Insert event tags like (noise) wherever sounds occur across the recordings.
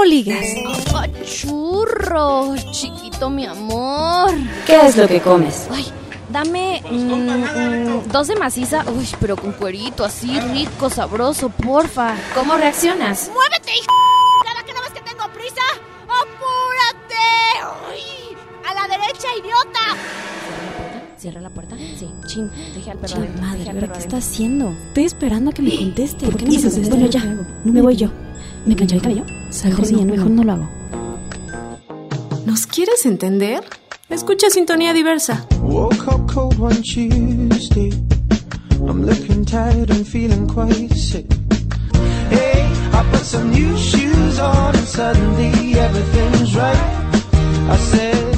¿Cómo ligas? churro, chiquito mi amor. ¿Qué es lo que comes? Ay, dame mm, mm, dos de maciza, uy, pero con cuerito, así rico, sabroso, porfa. ¿Cómo reaccionas? ¡Muévete, hijo! ¿Cada que no ves que tengo prisa? ¡Apúrate! ¡Uy! ¡A la derecha, idiota! ¿Cierra la puerta? Sí. Chin, deje al perro Chin, madre, deje al ¿ahora perro qué está haciendo? Estoy esperando a que me (gasps) conteste. ¿Por qué no me Bueno, contesta? ya, ¿Qué hago? me voy yo. ¿Me planché el cabello? Salgo Mejor yo, mejor no lo hago. ¿Nos quieres entender? Escucha Sintonía Diversa. Woke up cold one Tuesday. I'm looking tired and feeling quite sick. Hey, I put some new shoes on and suddenly everything's right. I said,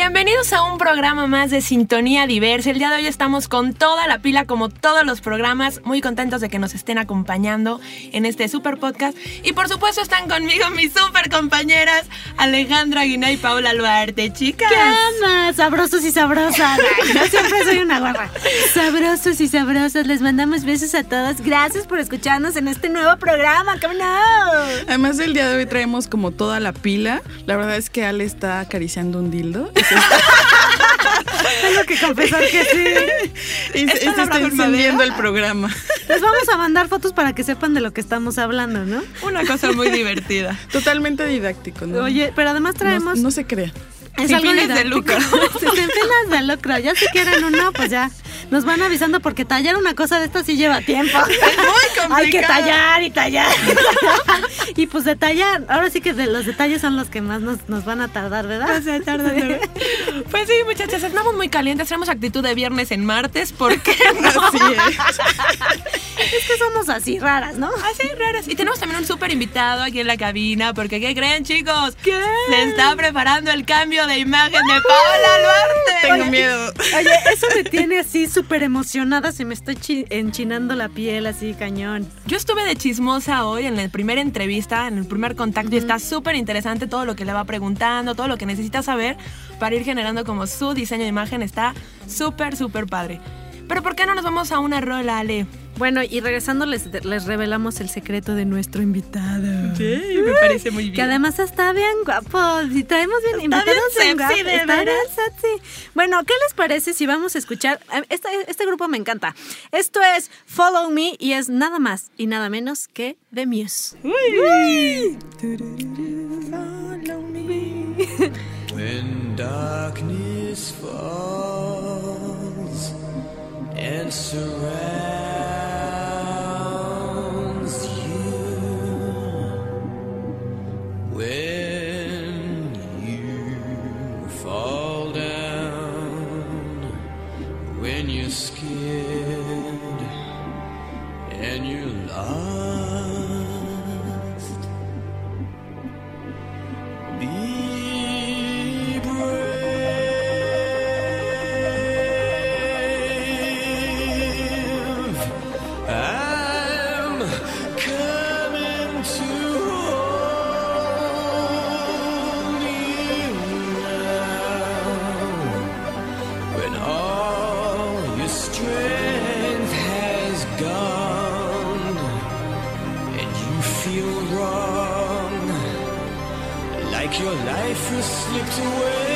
Bienvenidos a un programa más de Sintonía Diversa. El día de hoy estamos con toda la pila, como todos los programas, muy contentos de que nos estén acompañando en este super podcast. Y por supuesto están conmigo mis super compañeras Alejandra Guinea y Paula Luarte, chicas. ¿Qué onda? Sabrosos y sabrosas. (laughs) Yo siempre soy una guarra. Sabrosos y sabrosas. Les mandamos besos a todos. Gracias por escucharnos en este nuevo programa. ¿Cómo no? Además, el día de hoy traemos como toda la pila. La verdad es que Ale está acariciando un dildo. (laughs) Tengo que confesar que sí. Y se, ¿Es está encendiendo el programa. Les vamos a mandar fotos para que sepan de lo que estamos hablando, ¿no? Una cosa muy divertida. Totalmente didáctico, ¿no? Oye, pero además no, traemos. no se crea. Es sin fines de lucro. Sin fines de lucro. Ya si quieren uno, pues ya. Nos van avisando porque tallar una cosa de esta sí lleva tiempo. Es muy complicado. (laughs) Hay que tallar y tallar. (laughs) y pues detallar. Ahora sí que de los detalles son los que más nos, nos van a tardar, ¿verdad? (laughs) Pues sí, muchachas, estamos muy calientes. Tenemos actitud de viernes en martes. ¿Por qué no? Así es. Es que somos así raras, ¿no? Así raras. Y tenemos también un súper invitado aquí en la cabina, porque ¿qué creen, chicos? ¿Qué? Se está preparando el cambio de imagen de Paola Luarte. Tengo miedo. Oye, eso me tiene así súper emocionada. Se me está chi- enchinando la piel así, cañón. Yo estuve de chismosa hoy en la primera entrevista, en el primer contacto, y está súper interesante todo lo que le va preguntando, todo lo que necesita saber para ir generando como su diseño de imagen. Está súper, súper padre. Pero ¿por qué no nos vamos a una rola, Ale? Bueno, y regresando les, les revelamos el secreto de nuestro invitado. Sí, me parece muy bien. Que además está bien guapo. Y traemos bien invitados bien bien sexy, guapos, de está bien veras. sexy. Bueno, ¿qué les parece si vamos a escuchar? eh, Este, este grupo me encanta. Esto es Follow Me y es nada más y nada menos que The Muse. (laughs) When darkness falls and surrounds when you fall down, when you're scared and you're lost. Your life has slipped away.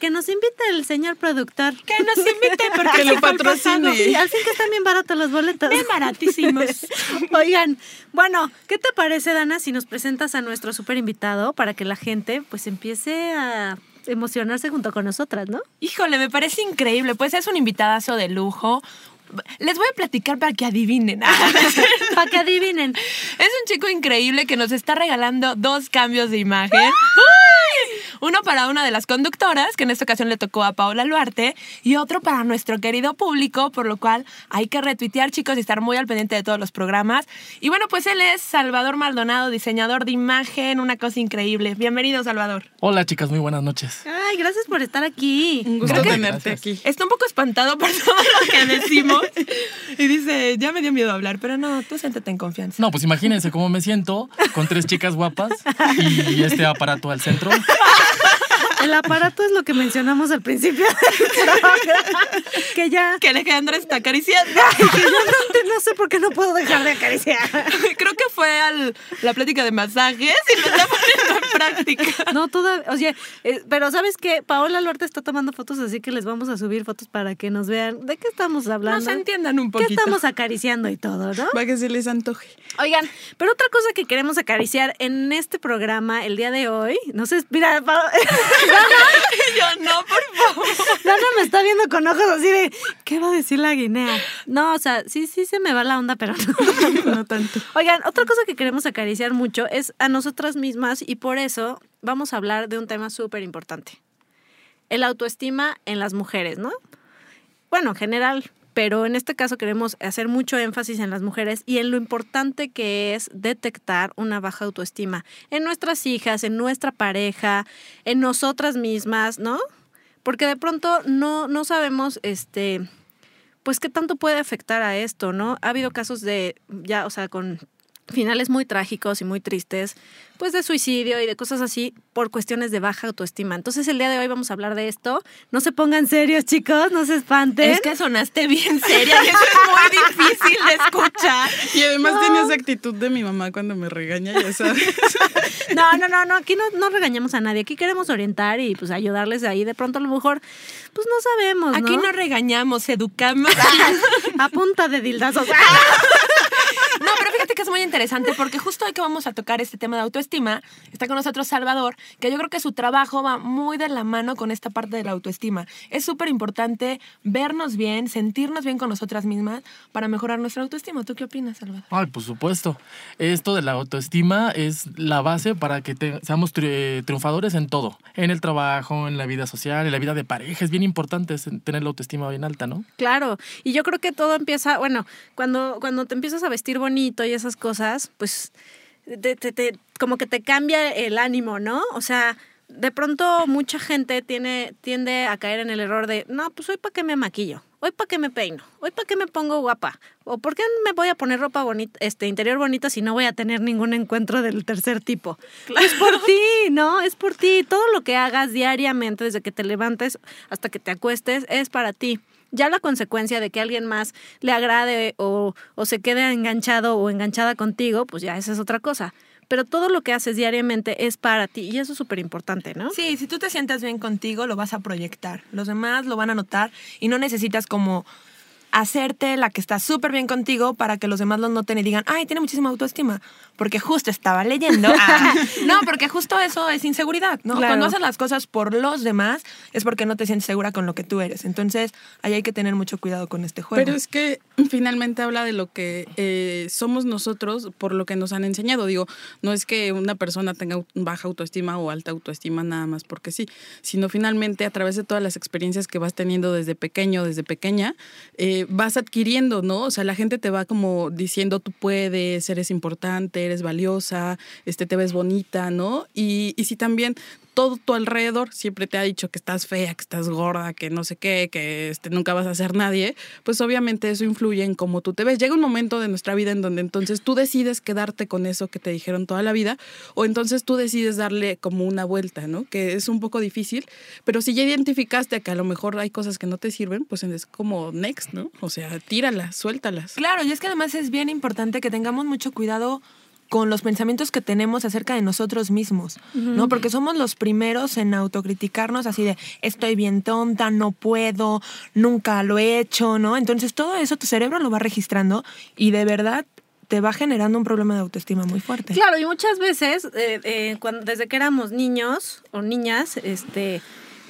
Que nos invite el señor productor. Que nos invite (laughs) porque Que lo patrocine. pasado. Sí, al fin que están bien baratos los boletos. Bien baratísimos. (laughs) Oigan, bueno, ¿qué te parece, Dana, si nos presentas a nuestro super invitado para que la gente pues empiece a emocionarse junto con nosotras, ¿no? Híjole, me parece increíble. Pues es un invitadazo de lujo. Les voy a platicar para que adivinen. (laughs) Para que adivinen. Es un chico increíble que nos está regalando dos cambios de imagen. ¡Uy! Uno para una de las conductoras, que en esta ocasión le tocó a Paola Luarte, y otro para nuestro querido público, por lo cual hay que retuitear, chicos, y estar muy al pendiente de todos los programas. Y bueno, pues él es Salvador Maldonado, diseñador de imagen, una cosa increíble. Bienvenido, Salvador. Hola chicas, muy buenas noches. Ay, gracias por estar aquí. Un gusto Creo tenerte Gracias. aquí. Está un poco espantado por todo lo que decimos. (laughs) Y dice, ya me dio miedo hablar, pero no, tú siéntete en confianza. No, pues imagínense cómo me siento con tres chicas guapas y este aparato al centro. El aparato es lo que mencionamos al principio que ya Que Alejandra está acariciando. (laughs) que yo no, no sé por qué no puedo dejar de acariciar. (laughs) Creo que fue a la plática de masajes y lo está poniendo en práctica. (laughs) No, toda, o sea, eh, pero ¿sabes qué? Paola Luarte está tomando fotos, así que les vamos a subir fotos para que nos vean de qué estamos hablando. Nos entiendan un ¿Qué poquito. estamos acariciando y todo, no? Para que se les antoje. Oigan, pero otra cosa que queremos acariciar en este programa el día de hoy, no sé, mira, Pa- (laughs) Yo no, por favor. Dana me está viendo con ojos así de, ¿qué va a decir la guinea? No, o sea, sí, sí se me va la onda, pero (laughs) no, no tanto. Oigan, otra cosa que queremos acariciar mucho es a nosotras mismas y por eso vamos a hablar de un tema súper importante. El autoestima en las mujeres, ¿no? Bueno, en general, pero en este caso queremos hacer mucho énfasis en las mujeres y en lo importante que es detectar una baja autoestima en nuestras hijas, en nuestra pareja, en nosotras mismas, ¿no? Porque de pronto no, no sabemos, este, pues qué tanto puede afectar a esto, ¿no? Ha habido casos de, ya, o sea, con finales muy trágicos y muy tristes, pues de suicidio y de cosas así por cuestiones de baja autoestima. Entonces el día de hoy vamos a hablar de esto. No se pongan serios, chicos, no se espanten. Es que sonaste bien seria y eso es muy difícil de escuchar. Y además tiene esa actitud de mi mamá cuando me regaña, ya sabes. (laughs) No, no, no, no, aquí no, no regañamos a nadie, aquí queremos orientar y pues ayudarles ahí. De pronto a lo mejor, pues no sabemos, ¿no? Aquí no regañamos, educamos. (laughs) A punta de dildazos. (laughs) No, pero fíjate que es muy interesante porque justo hoy que vamos a tocar este tema de autoestima, está con nosotros Salvador, que yo creo que su trabajo va muy de la mano con esta parte de la autoestima. Es súper importante vernos bien, sentirnos bien con nosotras mismas para mejorar nuestra autoestima. ¿Tú qué opinas, Salvador? Ay, por supuesto. Esto de la autoestima es la base para que te- seamos tri- triunfadores en todo. En el trabajo, en la vida social, en la vida de pareja. Es bien importante tener la autoestima bien alta, ¿no? Claro, y yo creo que todo empieza, bueno, cuando, cuando te empiezas a vestir bonito y esas cosas, pues te, te- te- como que te cambia el ánimo, ¿no? O sea, de pronto mucha gente tiene, tiende a caer en el error de, no, pues hoy para qué me maquillo, hoy para qué me peino, hoy para qué me pongo guapa, o por qué me voy a poner ropa bonita, este interior bonita si no voy a tener ningún encuentro del tercer tipo. Es por ti, ¿no? Es por ti. Todo lo que hagas diariamente, desde que te levantes hasta que te acuestes, es para ti. Ya la consecuencia de que alguien más le agrade o, o se quede enganchado o enganchada contigo, pues ya esa es otra cosa. Pero todo lo que haces diariamente es para ti y eso es súper importante, ¿no? Sí, si tú te sientas bien contigo, lo vas a proyectar. Los demás lo van a notar y no necesitas como hacerte la que está súper bien contigo para que los demás lo noten y digan, ay, tiene muchísima autoestima. Porque justo estaba leyendo. (laughs) Ah, (laughs) no, porque justo eso es inseguridad, ¿no? Claro. Cuando haces las cosas por los demás es porque no te sientes segura con lo que tú eres. Entonces, ahí hay que tener mucho cuidado con este juego. Pero es que finalmente habla de lo que eh, somos nosotros por lo que nos han enseñado. Digo, no es que una persona tenga baja autoestima o alta autoestima nada más porque sí, sino finalmente a través de todas las experiencias que vas teniendo desde pequeño, desde pequeña, eh, vas adquiriendo, ¿no? O sea, la gente te va como diciendo tú puedes, eres importante, eres valiosa, este, te ves bonita, ¿no? Y, y si también todo tu alrededor siempre te ha dicho que estás fea, que estás gorda, que no sé qué, que este, nunca vas a ser nadie, pues obviamente eso influye en cómo tú te ves. Llega un momento de nuestra vida en donde entonces tú decides quedarte con eso que te dijeron toda la vida o entonces tú decides darle como una vuelta, ¿no? Que es un poco difícil, pero si ya identificaste que a lo mejor hay cosas que no te sirven, pues es como next, ¿no? O sea, tíralas, suéltalas. Claro, y es que además es bien importante que tengamos mucho cuidado con los pensamientos que tenemos acerca de nosotros mismos, ¿no? Porque somos los primeros en autocriticarnos así de estoy bien tonta, no puedo, nunca lo he hecho, ¿no? Entonces todo eso tu cerebro lo va registrando y de verdad te va generando un problema de autoestima muy fuerte. Claro, y muchas veces, eh, eh, cuando, desde que éramos niños o niñas, este,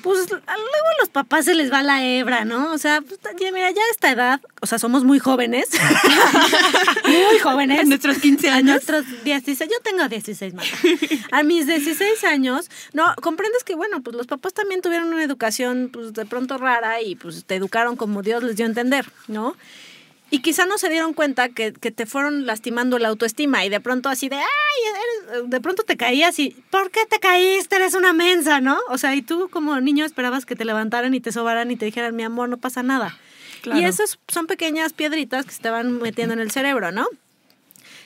pues luego a los papás se les va la hebra, ¿no? O sea, pues, ya, mira, ya a esta edad, o sea, somos muy jóvenes. (laughs) muy jóvenes. A nuestros 15 A años. nuestros 16, yo tengo 16 más. A mis 16 años, no, comprendes que, bueno, pues los papás también tuvieron una educación, pues de pronto rara y pues te educaron como Dios les dio a entender, ¿no? Y quizá no se dieron cuenta que, que te fueron lastimando la autoestima y de pronto así de, ay, eres- de pronto te caías y, ¿por qué te caíste? Eres una mensa, ¿no? O sea, y tú como niño esperabas que te levantaran y te sobaran y te dijeran, mi amor, no pasa nada. Claro. Y esas son pequeñas piedritas que se te van metiendo en el cerebro, ¿no?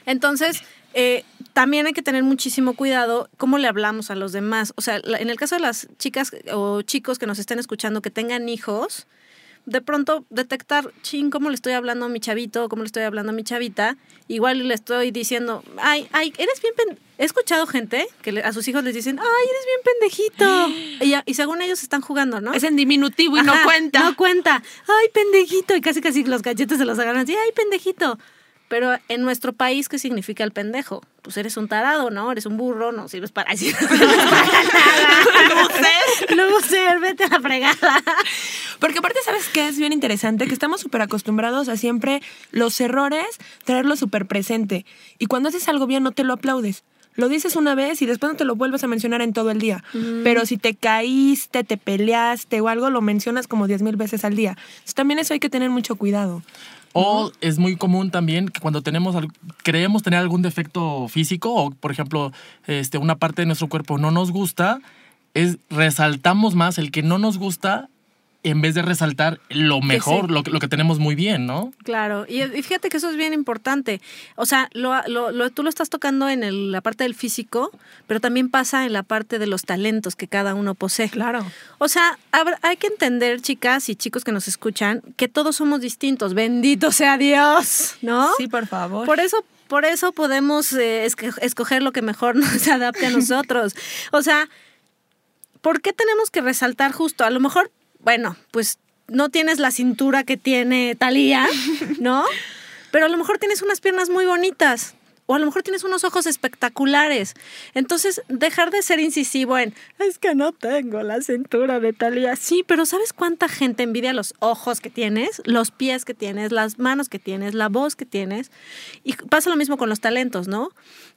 Entonces, eh, también hay que tener muchísimo cuidado cómo le hablamos a los demás. O sea, en el caso de las chicas o chicos que nos estén escuchando que tengan hijos, de pronto detectar, ching, cómo le estoy hablando a mi chavito, cómo le estoy hablando a mi chavita. Igual le estoy diciendo, ay, ay, eres bien pen-". He escuchado gente que le- a sus hijos les dicen, ay, eres bien pendejito. (gasps) Y, y según ellos están jugando, ¿no? Es en diminutivo y no cuenta. No cuenta. Ay, pendejito. Y casi casi los cachetes se los agarran así. Ay, pendejito. Pero en nuestro país, ¿qué significa el pendejo? Pues eres un tarado, ¿no? Eres un burro, no sirves para, (laughs) no sirves para nada. Loser, vete a la fregada. Porque aparte, ¿sabes qué es bien interesante? Que estamos súper acostumbrados a siempre los errores traerlos súper presente. Y cuando haces algo bien, no te lo aplaudes. Lo dices una vez y después no te lo vuelves a mencionar en todo el día. Pero si te caíste, te peleaste o algo, lo mencionas como diez mil veces al día. Entonces, también eso hay que tener mucho cuidado. O es muy común también que cuando tenemos creemos tener algún defecto físico o, por ejemplo, este, una parte de nuestro cuerpo no nos gusta, es resaltamos más el que no nos gusta en vez de resaltar lo mejor, sí. lo, que- lo que tenemos muy bien, ¿no? Claro, y, y fíjate que eso es bien importante. O sea, lo, lo- lo- tú lo estás tocando en el- la parte del físico, pero también pasa en la parte de los talentos que cada uno posee. Claro. O sea, habrá- hay que entender, chicas y chicos que nos escuchan, que todos somos distintos. Bendito sea Dios, ¿no? Sí, por favor. Por eso, por eso podemos eh, escoger lo que mejor (laughs) nos adapte a nosotros. O sea, ¿por qué tenemos que resaltar justo? A lo mejor, bueno, pues no tienes la cintura que tiene Talía, (laughs) ¿no? Pero a lo mejor tienes unas piernas muy bonitas. O a lo mejor tienes unos ojos espectaculares. Entonces, dejar de ser incisivo en, es que no tengo la cintura de Talía. Sí, pero ¿sabes cuánta gente envidia los ojos que tienes, los pies que tienes, las manos que tienes, la voz que tienes? Y pasa lo mismo con los talentos, ¿no?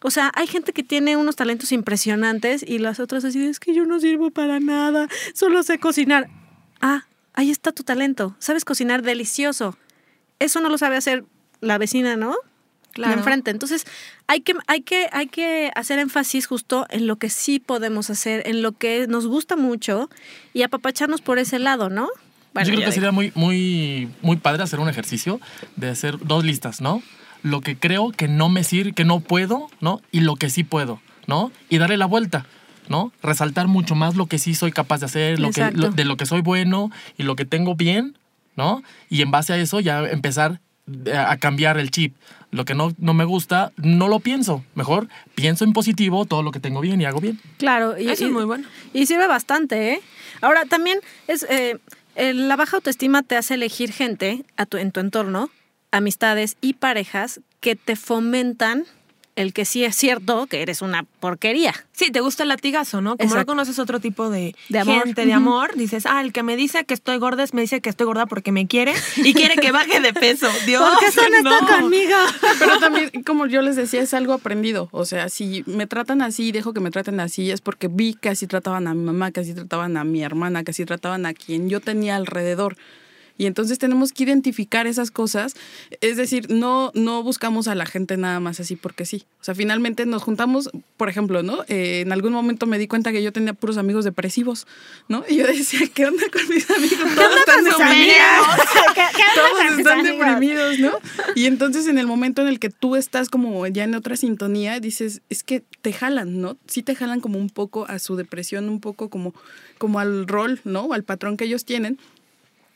O sea, hay gente que tiene unos talentos impresionantes y las otras así, es que yo no sirvo para nada, solo sé cocinar. Ah, ahí está tu talento. Sabes cocinar delicioso. Eso no lo sabe hacer la vecina, ¿no? Claro. De enfrente. Entonces, hay que, hay, que, hay que hacer énfasis justo en lo que sí podemos hacer, en lo que nos gusta mucho y apapacharnos por ese lado, ¿no? Bueno, Yo creo que digo. sería muy, muy, muy padre hacer un ejercicio de hacer dos listas, ¿no? Lo que creo que no me sirve, que no puedo, ¿no? Y lo que sí puedo, ¿no? Y darle la vuelta, ¿no? Resaltar mucho más lo que sí soy capaz de hacer, lo que, lo- de lo que soy bueno y lo que tengo bien, ¿no? Y en base a eso ya empezar eh, a cambiar el chip. Lo que no, no me gusta, no lo pienso. Mejor pienso en positivo todo lo que tengo bien y hago bien. Claro, y, Eso es muy bueno. Y sirve bastante, ¿eh? Ahora, también es eh, la baja autoestima te hace elegir gente a tu, en tu entorno, amistades y parejas que te fomentan el que sí es cierto que eres una porquería. Sí, te gusta el latigazo, ¿no? Como no conoces otro tipo de, De amor. gente, de amor, dices, ah, el que me dice que estoy gorda es me dice que estoy gorda porque me quiere y quiere que baje de peso. (laughs) Dios, ¿Por qué no está conmigo? (laughs) Pero también, como yo les decía, es algo aprendido. O sea, si me tratan así y dejo que me traten así, es porque vi que así trataban a mi mamá, que así trataban a mi hermana, que así trataban a quien yo tenía alrededor. Y entonces tenemos que identificar esas cosas. Es decir, no, no buscamos a la gente nada más así porque sí. O sea, finalmente nos juntamos, por ejemplo, ¿no? Eh, en algún momento me di cuenta que yo tenía puros amigos depresivos, ¿no? Y yo decía, (laughs) ¿qué onda con mis amigos? Todos están deprimidos. Todos están deprimidos, ¿no? Y entonces en el momento en el que tú estás como ya en otra sintonía, dices, es que te jalan, ¿no? Sí te jalan como un poco a su depresión, un poco como, como al rol, ¿no? Al patrón que ellos tienen.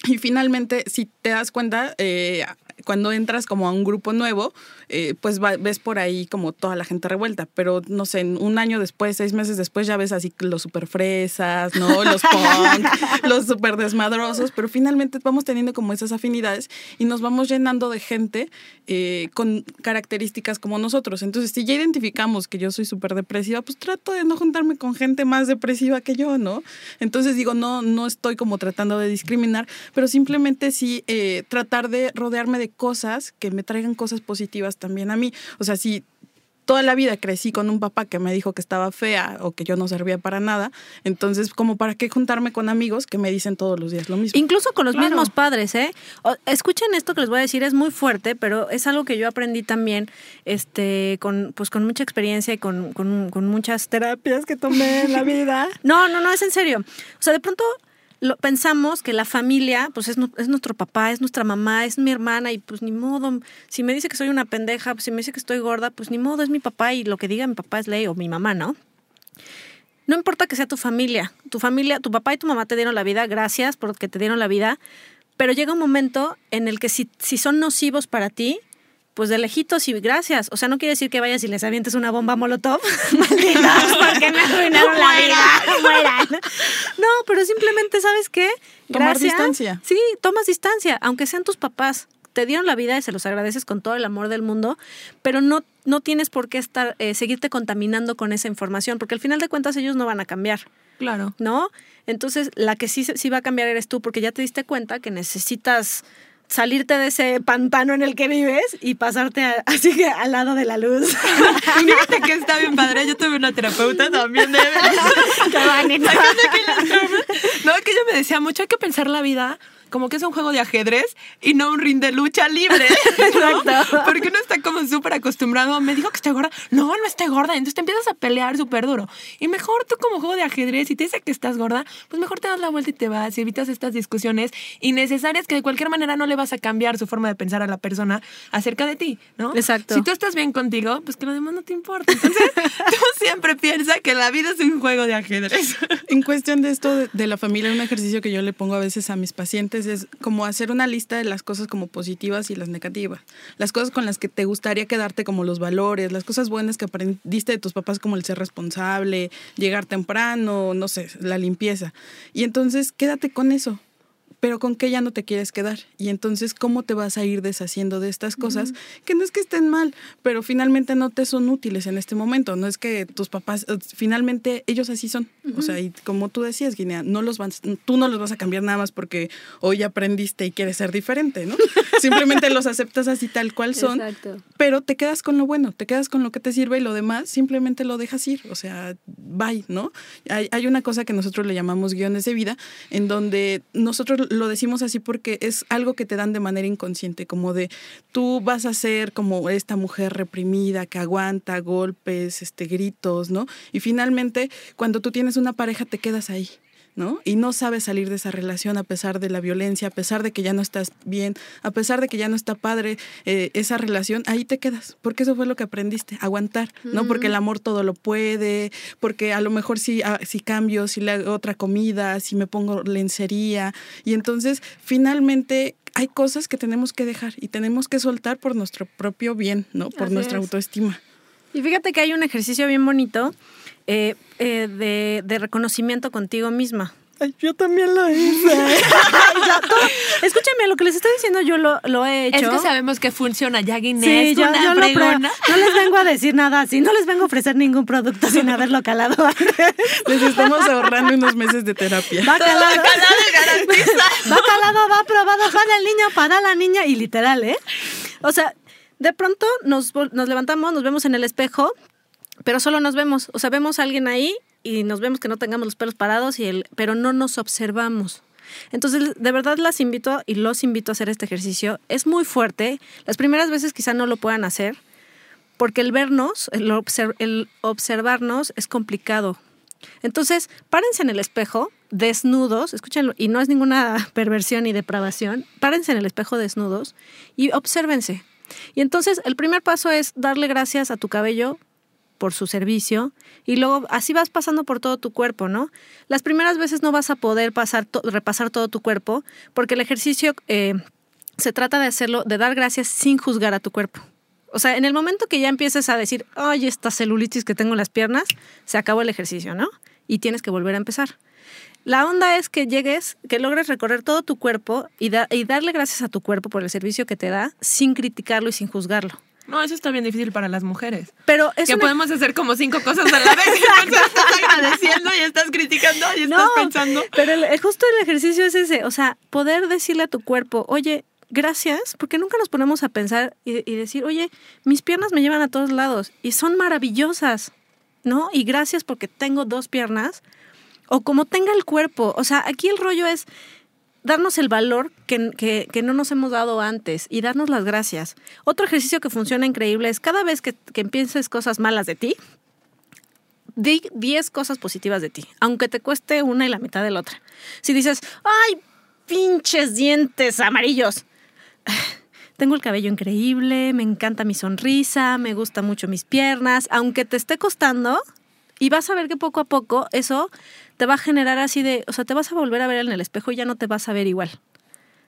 Y finalmente, si te das cuenta, eh, cuando entras como a un grupo nuevo, eh, pues va- ves por ahí como toda la gente revuelta, pero no sé, un año después, seis meses después ya ves así los super fresas, ¿no? Los (laughs) punk, los super desmadrosos, pero finalmente vamos teniendo como esas afinidades y nos vamos llenando de gente eh, con características como nosotros. Entonces, si ya identificamos que yo soy súper depresiva, pues trato de no juntarme con gente más depresiva que yo, ¿no? Entonces digo, no, no estoy como tratando de discriminar, pero simplemente sí eh, tratar de rodearme de cosas que me traigan cosas positivas también a mí. O sea, si toda la vida crecí con un papá que me dijo que estaba fea o que yo no servía para nada, entonces como para qué juntarme con amigos que me dicen todos los días lo mismo. Incluso con los Claro. mismos padres, ¿eh? O- escuchen esto que les voy a decir, es muy fuerte, pero es algo que yo aprendí también, este, con, pues con mucha experiencia y con, con- con muchas terapias que tomé en la (laughs) vida. No, no, no, es en serio. O sea, de pronto lo, pensamos que la familia, pues es, es nuestro papá, es nuestra mamá, es mi hermana, y pues ni modo. Si me dice que soy una pendeja, pues, si me dice que estoy gorda, pues ni modo, es mi papá, y lo que diga mi papá es ley, o mi mamá, ¿no? No importa que sea tu familia, tu familia, tu papá y tu mamá te dieron la vida, gracias porque te dieron la vida, pero llega un momento en el que si, si son nocivos para ti, pues de lejitos y gracias. O sea, no quiere decir que vayas y les avientes una bomba molotov. (laughs) Malditos, (laughs) porque me arruinaron la vida. (laughs) Mueran. No, pero simplemente, ¿sabes qué? Tomar distancia. Sí, tomas distancia, aunque sean tus papás. Te dieron la vida y se los agradeces con todo el amor del mundo, pero no, no tienes por qué estar, eh, seguirte contaminando con esa información, porque al final de cuentas ellos no van a cambiar. Claro. ¿no? Entonces, la que sí, sí va a cambiar eres tú, porque ya te diste cuenta que necesitas salirte de ese pantano en el que vives y pasarte a- (laughs) así que al lado de la luz. (laughs) Fíjate que está bien padre. Yo tuve una terapeuta también de (laughs) No, que ella me decía mucho, hay que pensar la vida como que es un juego de ajedrez y no un ring de lucha libre. ¿no? Exacto. (laughs) Porque uno está como súper acostumbrado. Me dijo que estoy gorda. No, no estoy gorda. Entonces te empiezas a pelear súper duro. Y mejor tú como juego de ajedrez, si te dice que estás gorda, pues mejor te das la vuelta y te vas y evitas estas discusiones innecesarias que de cualquier manera no le vas a cambiar su forma de pensar a la persona acerca de ti, ¿no? Exacto. Si tú estás bien contigo, pues que lo demás no te importa. Entonces, (laughs) tú siempre piensas que la vida es un juego de ajedrez. En cuestión de esto de, de la familia, un ejercicio que yo le pongo a veces a mis pacientes es como hacer una lista de las cosas como positivas y las negativas. Las cosas con las que te gustaría quedarte como los valores, las cosas buenas que aprendiste de tus papás como el ser responsable, llegar temprano, no sé, la limpieza. Y entonces quédate con eso. Pero con qué ya no te quieres quedar. Y entonces, ¿cómo te vas a ir deshaciendo de estas cosas? Que no es que estén mal, pero finalmente no te son útiles en este momento. No es que tus papás, eh, finalmente ellos así son. O sea, y como tú decías, Guinea, no los vas, tú no los vas a cambiar nada más porque hoy aprendiste y quieres ser diferente, ¿no? (laughs) Simplemente los aceptas así tal cual son, Exacto. pero te quedas con lo bueno, te quedas con lo que te sirve y lo demás simplemente lo dejas ir. O sea, bye, ¿no? Hay, hay una cosa que nosotros le llamamos guiones de vida, en donde nosotros lo decimos así porque es algo que te dan de manera inconsciente, como de tú vas a ser como esta mujer reprimida que aguanta golpes, este, gritos, ¿no? Y finalmente, cuando tú tienes una pareja, te quedas ahí. ¿No? Y no sabes salir de esa relación a pesar de la violencia, a pesar de que ya no estás bien, a pesar de que ya no está padre eh, esa relación, ahí te quedas, porque eso fue lo que aprendiste, aguantar, ¿no? Porque el amor todo lo puede, porque a lo mejor si, ah, si cambio, si le hago otra comida, si me pongo lencería, y entonces finalmente hay cosas que tenemos que dejar y tenemos que soltar por nuestro propio bien, ¿no? Por Así nuestra es. autoestima. Y fíjate que hay un ejercicio bien bonito eh, eh, de, de reconocimiento contigo misma. Ay, yo también lo hice. (laughs) Escúchame, lo que les estoy diciendo yo lo, lo he hecho. Es que sabemos que funciona. Ya Guinea Sí, es yo, una yo lo pruebo. No les vengo a decir nada así, no les vengo a ofrecer ningún producto sin haberlo calado antes. Les estamos ahorrando unos meses de terapia. Va calado. Calado y garantiza. (laughs) Va calado, va aprobado, para el niño, para la niña y literal, ¿eh? O sea, de pronto nos, nos levantamos, nos vemos en el espejo, pero solo nos vemos. O sea, vemos a alguien ahí y nos vemos que no tengamos los pelos parados, y el, pero no nos observamos. Entonces, de verdad las invito y los invito a hacer este ejercicio. Es muy fuerte. Las primeras veces quizá no lo puedan hacer, porque el vernos, el, obser- el observarnos es complicado. Entonces, párense en el espejo, desnudos, escúchenlo, y no es ninguna (laughs) perversión ni depravación, párense en el espejo desnudos y obsérvense. Y entonces, el primer paso es darle gracias a tu cabello por su servicio y luego así vas pasando por todo tu cuerpo, ¿no? Las primeras veces no vas a poder pasar repasar todo tu cuerpo porque el ejercicio eh, se trata de hacerlo, de dar gracias sin juzgar a tu cuerpo. O sea, en el momento que ya empieces a decir, ay, esta celulitis que tengo en las piernas, se acabó el ejercicio, ¿no? Y tienes que volver a empezar. La onda es que llegues, que logres recorrer todo tu cuerpo y darle gracias a tu cuerpo por el servicio que te da sin criticarlo y sin juzgarlo. No, eso está bien difícil para las mujeres. Pero es que una- podemos hacer como cinco cosas a la vez. (laughs) Y estás agradeciendo y estás criticando y estás pensando. Pero el- el- justo el ejercicio es ese, o sea, poder decirle a tu cuerpo, oye, gracias, porque nunca nos ponemos a pensar y, y decir, oye, mis piernas me llevan a todos lados y son maravillosas, ¿no? Y gracias porque tengo dos piernas o como tenga el cuerpo. O sea, aquí el rollo es darnos el valor que, que- no nos hemos dado antes y darnos las gracias. Otro ejercicio que funciona increíble es cada vez que, que pienses cosas malas de ti, di 10 cosas positivas de ti, aunque te cueste una y la mitad de la otra. Si dices, ay, pinches dientes amarillos. (sighs) Tengo el cabello increíble, me encanta mi sonrisa, me gustan mucho mis piernas, aunque te esté costando, y vas a ver que poco a poco eso te va a generar así de, o sea, te vas a volver a ver en el espejo y ya no te vas a ver igual.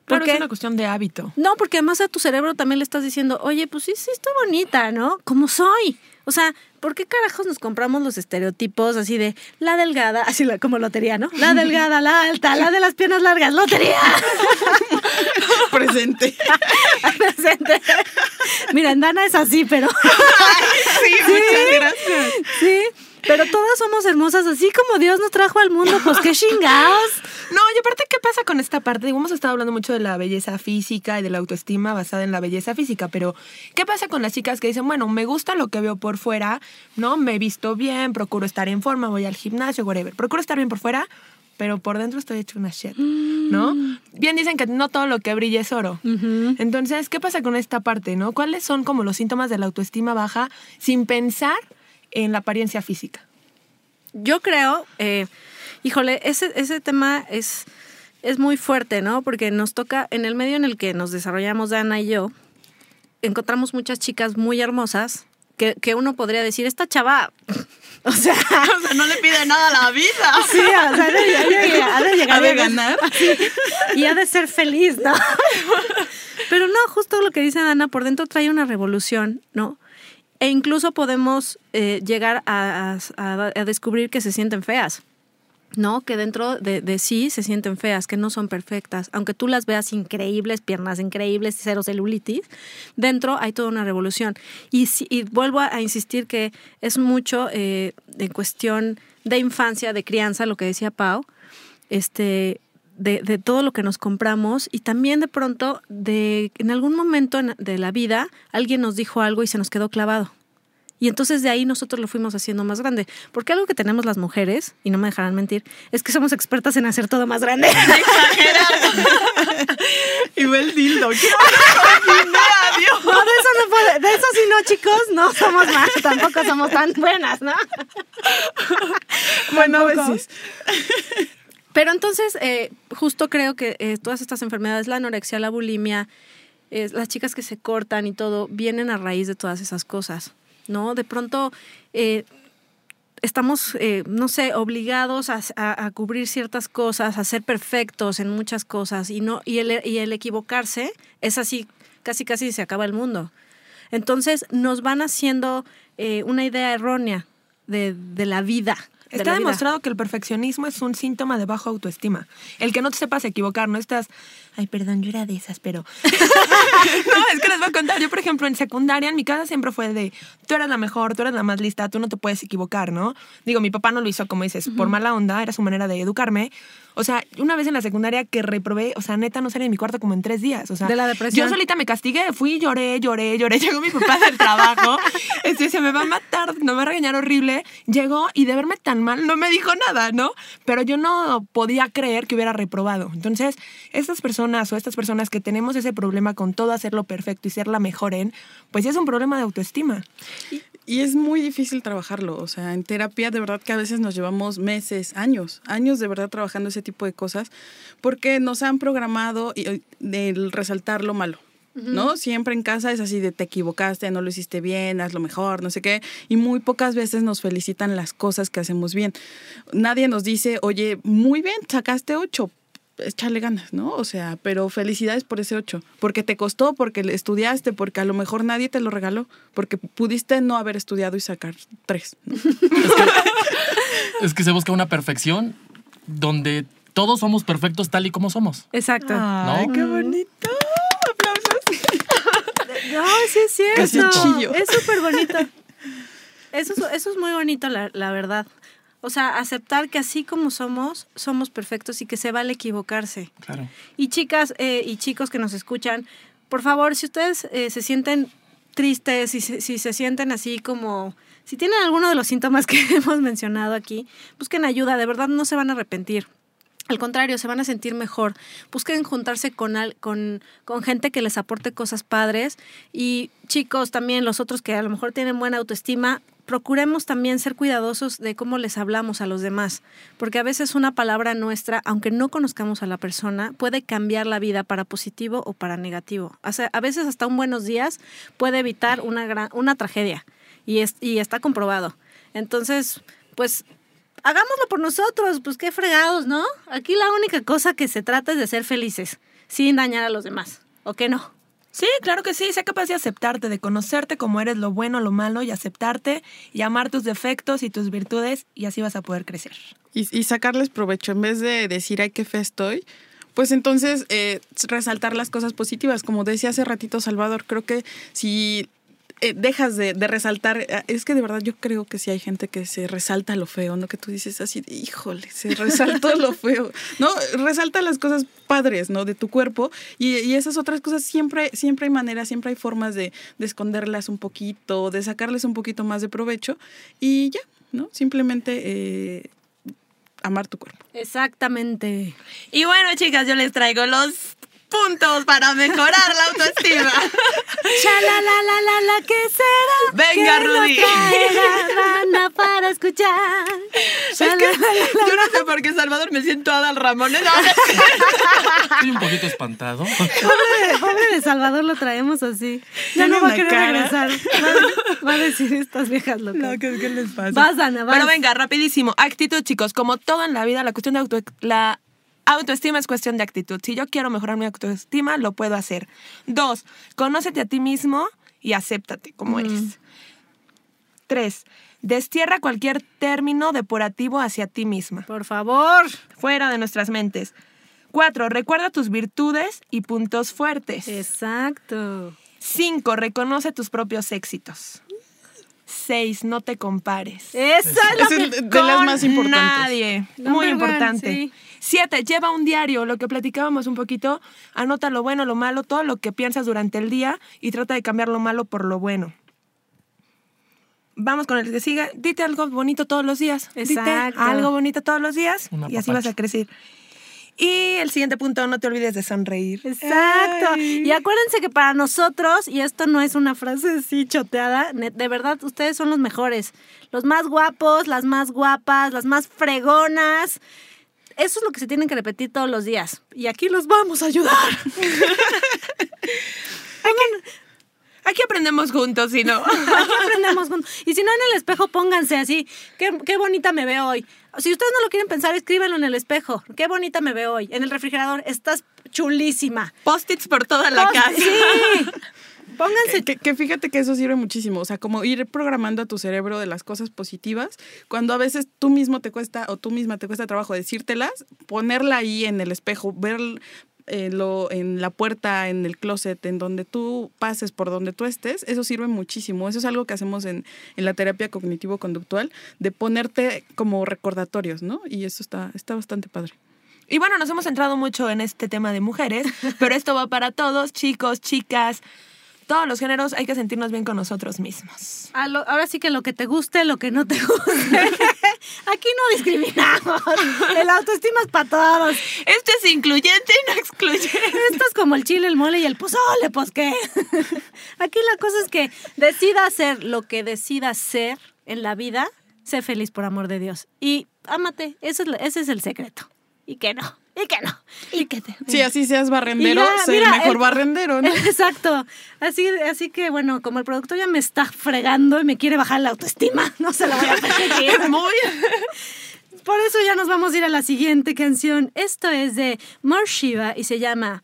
Claro, Porque- es una cuestión de hábito. no, porque además a tu cerebro también le estás diciendo, oye, pues sí, sí, estoy bonita, ¿no? Como soy. O sea, ¿por qué carajos nos compramos los estereotipos así de la delgada, así la- como lotería, ¿no? La delgada, la alta, la de las piernas largas, lotería. (laughs) Presente. (laughs) Presente. Mira, en Dana es así, pero. (laughs) Sí, muchas gracias. Sí, pero todas somos hermosas, así como Dios nos trajo al mundo, pues qué chingados. (laughs) No, y aparte, ¿qué pasa con esta parte? Digo, hemos estado hablando mucho de la belleza física y de la autoestima basada en la belleza física, pero ¿qué pasa con las chicas que dicen, bueno, me gusta lo que veo por fuera, ¿no? Me he visto bien, procuro estar en forma, voy al gimnasio, whatever. Procuro estar bien por fuera, pero por dentro estoy hecho una shit, ¿no? Bien dicen que no todo lo que brilla es oro. Entonces, ¿qué pasa con esta parte, no? ¿Cuáles son como los síntomas de la autoestima baja sin pensar en la apariencia física? Yo creo, eh, híjole, ese, ese tema es, es muy fuerte, ¿no? Porque nos toca, en el medio en el que nos desarrollamos Dana y yo, encontramos muchas chicas muy hermosas que, que uno podría decir, esta chava, (laughs) o sea, (laughs) O sea, no le pide nada a la vida. (laughs) sí, o sea, ha de, ha de- ha de llegar ¿Ha de a- ganar? y ha de ser feliz, ¿no? Pero no, justo lo que dice Dana, por dentro trae una revolución, ¿no? E incluso podemos eh, llegar a, a- descubrir que se sienten feas, ¿no? Que dentro de, de sí se sienten feas, que no son perfectas. Aunque tú las veas increíbles, piernas increíbles, cero celulitis, dentro hay toda una revolución. Y, si- y vuelvo a insistir que es mucho eh, en cuestión de infancia, de crianza, lo que decía Pau, este, de, de todo lo que nos compramos y también de pronto de en algún momento en- de la vida alguien nos dijo algo y se nos quedó clavado. Y entonces de ahí nosotros lo fuimos haciendo más grande. Porque algo que tenemos las mujeres, y no me dejarán mentir, es que somos expertas en hacer todo más grande. Y ve el dildo. ¿Qué No, de eso no puede, de eso sí no, chicos, no somos más, tampoco somos tan buenas, ¿no? Bueno, a veces. Pero entonces, eh, justo creo que eh, todas estas enfermedades, la anorexia, la bulimia, eh, las chicas que se cortan y todo, vienen a raíz de todas esas cosas, ¿no? De pronto estamos, no sé, obligados a, cubrir ciertas cosas, a ser perfectos en muchas cosas y, no, y, el, y el equivocarse es así, casi casi se acaba el mundo. Entonces nos van haciendo una idea errónea de, de la vida. De Está vida. demostrado que el perfeccionismo es un síntoma de baja autoestima. El que no te sepas equivocar, no estás, ay, perdón, yo era de esas, pero... (laughs) (laughs) no, es que les voy a contar. Yo, por ejemplo, en secundaria, en mi casa siempre fue de, tú eres la mejor, tú eres la más lista, tú no te puedes equivocar, ¿no? Digo, mi papá no lo hizo, como dices, por mala onda, era su manera de educarme. O sea, una vez en la secundaria que reprobé, o sea, neta, no salí de mi cuarto como en tres días. O sea, De la depresión. Yo solita me castigué, fui, lloré, lloré, lloré. (laughs) Llegó mi papá del trabajo. Este, se me va a matar, me va a regañar horrible. Llegó y de verme tan mal no me dijo nada, ¿no? Pero yo no podía creer que hubiera reprobado. Entonces, estas personas o estas personas que tenemos ese problema con todo hacerlo perfecto y ser la mejor en, pues es un problema de autoestima. Y es muy difícil trabajarlo, o sea, en terapia de verdad que a veces nos llevamos meses, años, años de verdad trabajando ese tipo de cosas, porque nos han programado y- el resaltar lo malo. ¿No? Siempre en casa es así de te equivocaste, no lo hiciste bien, haz lo mejor, no sé qué. Y muy pocas veces nos felicitan las cosas que hacemos bien. Nadie nos dice, oye, muy bien, sacaste ocho. Échale ganas, ¿no? O sea, pero felicidades por ese ocho. Porque te costó, porque le estudiaste, porque a lo mejor nadie te lo regaló, porque pudiste no haber estudiado y sacar tres. ¿no? (laughs) Es que se busca una perfección donde todos somos perfectos tal y como somos. Exacto. Ay, ¿No? qué bonito. Aplausos. (laughs) No, sí es Casi cierto. chillo. Es súper bonito. Eso, es- eso es muy bonito, la, la verdad. O sea, aceptar que así como somos, somos perfectos y que se vale equivocarse. Claro. Y chicas eh, y chicos que nos escuchan, por favor, si ustedes eh, se sienten tristes, si, se- si se sienten así como, si tienen alguno de los síntomas que (laughs) hemos mencionado aquí, busquen ayuda, de verdad no se van a arrepentir. Al contrario, se van a sentir mejor. Busquen juntarse con, al- con, con gente que les aporte cosas padres. Y chicos, también los otros que a lo mejor tienen buena autoestima, procuremos también ser cuidadosos de cómo les hablamos a los demás. Porque a veces una palabra nuestra, aunque no conozcamos a la persona, puede cambiar la vida para positivo o para negativo. A veces hasta un buenos días puede evitar una, gran, una tragedia. Y está comprobado. Entonces, pues hagámoslo por nosotros, pues qué fregados, ¿no? Aquí la única cosa que se trata es de ser felices, sin dañar a los demás, ¿o qué no? Sí, claro que sí. Sé capaz de aceptarte, de conocerte como eres, lo bueno, lo malo, y aceptarte y amar tus defectos y tus virtudes, y así vas a poder crecer. Y, y sacarles provecho. En vez de decir, ay, qué fe estoy, pues entonces eh, resaltar las cosas positivas. Como decía hace ratito Salvador, creo que si eh, dejas de, de resaltar, eh, es que de verdad yo creo que sí hay gente que se resalta lo feo, ¿no? Que tú dices así, híjole, se (laughs) resaltó lo feo. No, resalta las cosas padres, ¿no? De tu cuerpo y, y esas otras cosas siempre, siempre hay maneras, siempre hay formas de, de esconderlas un poquito, de sacarles un poquito más de provecho y ya, ¿no? Simplemente eh, amar tu cuerpo. Exactamente. Y bueno, chicas, yo les traigo los puntos para mejorar la autoestima. (laughs) Chalalala, ¿qué será? Venga, ¿Qué Rudy. nos traerá Rana para escuchar? Es que yo no sé por qué Salvador me siento Adal Ramones. No. (laughs) Estoy un poquito espantado. Pobre, pobre de Salvador lo traemos así. Ya no va a querer cara. regresar. Va, va a decir estas viejas locas. No, ¿qué, qué les pasa? Vas, Ana, vas. Pero venga, rapidísimo. Actitud, chicos. Como todo en la vida, la cuestión de auto, la autoestima es cuestión de actitud. Si yo quiero mejorar mi autoestima, lo puedo hacer. Dos, conócete a ti mismo y acéptate como eres. Tres, destierra cualquier término depurativo hacia ti misma. Por favor. Fuera de nuestras mentes. Cuatro, recuerda tus virtudes y puntos fuertes. Exacto. Cinco, reconoce tus propios éxitos. Seis, no te compares. Esa es la Es el- de las más importantes. Nadie. Muy importante. sí. Siete, lleva un diario, lo que platicábamos un poquito. Anota lo bueno, lo malo, todo lo que piensas durante el día y trata de cambiar lo malo por lo bueno. Vamos con el que siga. Dite algo bonito todos los días. Dite algo bonito todos los días y así vas a crecer. Y el siguiente punto, no te olvides de sonreír. Exacto. Ay. Y acuérdense que para nosotros, y esto no es una frase así choteada, de verdad, ustedes son los mejores. Los más guapos, las más guapas, las más fregonas. Eso es lo que se tienen que repetir todos los días. Y aquí los vamos a ayudar. (laughs) (laughs) Aquí aprendemos juntos, si no. (laughs) Aquí aprendemos juntos. Y si no en el espejo, pónganse así. Qué, qué bonita me veo hoy. Si ustedes no lo quieren pensar, escríbanlo en el espejo. Qué bonita me veo hoy. En el refrigerador, estás chulísima. Post-its por toda la Post- casa. Sí. (laughs) Pónganse. Que, que fíjate que eso sirve muchísimo, o sea, como ir programando a tu cerebro de las cosas positivas, cuando a veces tú mismo te cuesta o tú misma te cuesta trabajo decírtelas, ponerla ahí en el espejo, ver eh, lo, en la puerta, en el closet, en donde tú pases, por donde tú estés, eso sirve muchísimo. Eso es algo que hacemos en, en la terapia cognitivo-conductual, de ponerte como recordatorios, ¿no? Y eso está, está bastante padre. Y bueno, nos hemos centrado mucho en este tema de mujeres, (laughs) pero esto va para todos, chicos, chicas, todos los géneros, hay que sentirnos bien con nosotros mismos. A lo- ahora sí que lo que te guste, lo que no te guste. (laughs) Aquí no discriminamos. El autoestima es para todos. Esto es incluyente y no excluyente. Esto es como el chile, el mole y el pozole, pues qué. Aquí la cosa es que decida hacer lo que decida ser en la vida, sé feliz por amor de Dios. Y ámate, ese es, ese es el secreto. Y que no, y que no, y que te... Si así seas barrendero, ya, mira, el mejor (laughs) barrendero, ¿no? Exacto. Así, así que bueno, como el productor ya me está fregando y me quiere bajar la autoestima, (laughs) no se la voy a permitir. (laughs) Muy. Por eso ya nos vamos a ir a la siguiente canción. Esto es de More Shiva y se llama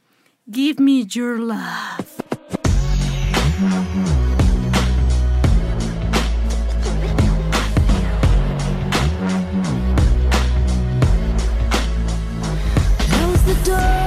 Give Me Your Love. The door.